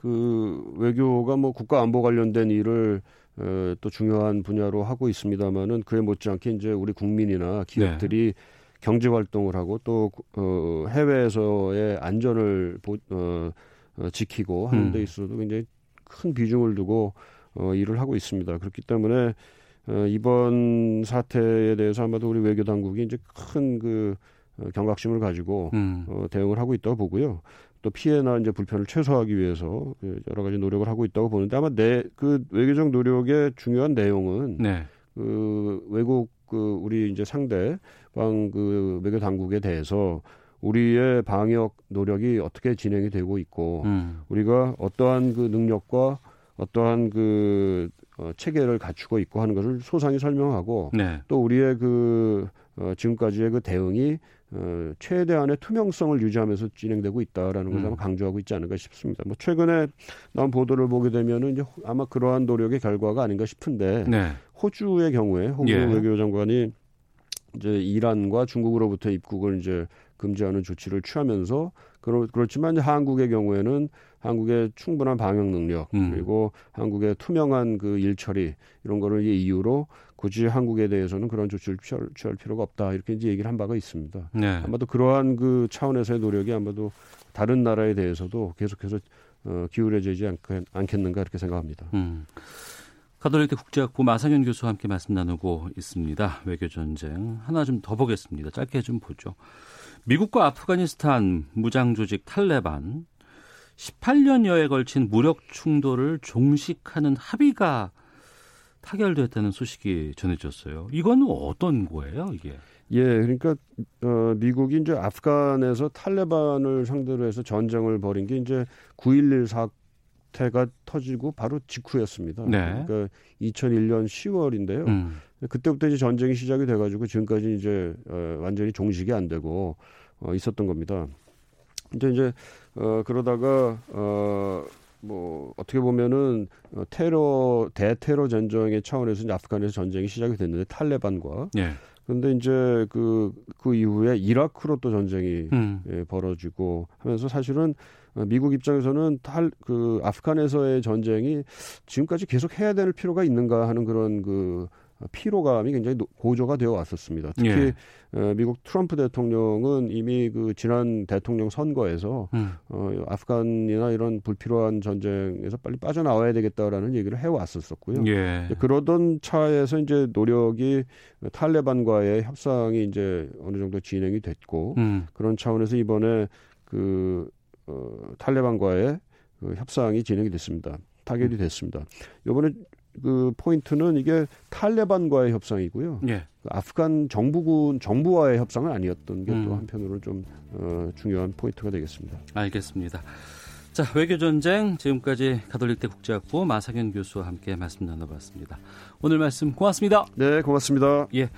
그 외교가 뭐 국가 안보 관련된 일을 어, 또 중요한 분야로 하고 있습니다만은 그에 못지않게 이제 우리 국민이나 기업들이 네. 경제 활동을 하고 또 어, 해외에서의 안전을 보, 어, 어, 지키고 하는 음. 데 있어서도 굉장히 큰 비중을 두고 어, 일을 하고 있습니다. 그렇기 때문에 어, 이번 사태에 대해서 아마도 우리 외교 당국이 이제 큰그 어, 경각심을 가지고 음. 어, 대응을 하고 있다고 보고요. 또 피해나 이제 불편을 최소화하기 위해서 그 여러 가지 노력을 하고 있다고 보는데 아마 내 그 외교적 노력의 중요한 내용은 네. 그 외국 그 우리 이제 상대방 그 외교 당국에 대해서 우리의 방역 노력이 어떻게 진행이 되고 있고 음. 우리가 어떠한 그 능력과 어떠한 그 어, 체계를 갖추고 있고 하는 것을 소상히 설명하고 네. 또 우리의 그 어, 지금까지의 그 대응이 어, 최대한의 투명성을 유지하면서 진행되고 있다라는 것을 음. 아마 강조하고 있지 않을까 싶습니다. 뭐 최근에 나온 보도를 보게 되면은 이제 아마 그러한 노력의 결과가 아닌가 싶은데 네. 호주의 경우에 호주 예. 외교장관이 이제 이란과 중국으로부터 입국을 이제 금지하는 조치를 취하면서 그렇, 그렇지만 이제 한국의 경우에는 한국의 충분한 방역 능력 음. 그리고 한국의 투명한 그 일처리 이런 거를 이유로 굳이 한국에 대해서는 그런 조치를 취할, 취할 필요가 없다 이렇게 이제 얘기를 한 바가 있습니다. 네. 아마도 그러한 그 차원에서의 노력이 아마도 다른 나라에 대해서도 계속해서 어, 기울여지지 않, 않겠는가 이렇게 생각합니다. 음. 가톨릭대 국제학부 마상현 교수와 함께 말씀 나누고 있습니다. 외교 전쟁 하나 좀 더 보겠습니다. 짧게 좀 보죠. 미국과 아프가니스탄 무장 조직 탈레반 18년여에 걸친 무력 충돌을 종식하는 합의가 타결됐다는 소식이 전해졌어요. 이건 어떤 거예요, 이게? 예, 그러니까 어, 미국이 이제 아프간에서 탈레반을 상대로 해서 전쟁을 벌인 게 이제 9.11 사태가 터지고 바로 직후였습니다. 네. 그러니까 2001년 10월인데요. 음. 그때부터 이제 전쟁이 시작이 돼 가지고 지금까지 이제 어, 완전히 종식이 안 되고 어, 있었던 겁니다. 이제 이제 어, 그러다가 어, 뭐 어떻게 보면은 어, 테러 대테러 전쟁의 차원에서 이제 아프간에서 전쟁이 시작이 됐는데 탈레반과 예. 그런데 이제 그, 그 이후에 이라크로 또 전쟁이 음. 예, 벌어지고 하면서 사실은 미국 입장에서는 탈, 그 아프간에서의 전쟁이 지금까지 계속 해야 될 필요가 있는가 하는 그런 그 피로감이 굉장히 고조가 되어 왔었습니다. 특히 예. 어, 미국 트럼프 대통령은 이미 그 지난 대통령 선거에서 음. 어, 아프간이나 이런 불필요한 전쟁에서 빨리 빠져나와야 되겠다라는 얘기를 해왔었었고요. 예. 그러던 차에서 이제 노력이 탈레반과의 협상이 이제 어느 정도 진행이 됐고 음. 그런 차원에서 이번에 그 어, 탈레반과의 그 협상이 진행이 됐습니다. 타결이 됐습니다. 이번에 그 포인트는 이게 탈레반과의 협상이고요. 예. 그 아프간 정부군 정부와의 협상은 아니었던 게또 음. 한편으로 좀 어, 중요한 포인트가 되겠습니다. 알겠습니다. 자 외교 전쟁 지금까지 가톨릭대 국제학부 마상현 교수와 함께 말씀 나눠봤습니다. 오늘 말씀 고맙습니다. 네, 고맙습니다. 예.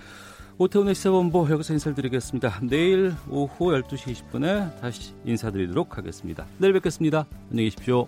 오태훈의 시사본부 여기서 인사를 드리겠습니다. 내일 오후 12시 20분에 다시 인사드리도록 하겠습니다. 내일 뵙겠습니다. 안녕히 계십시오.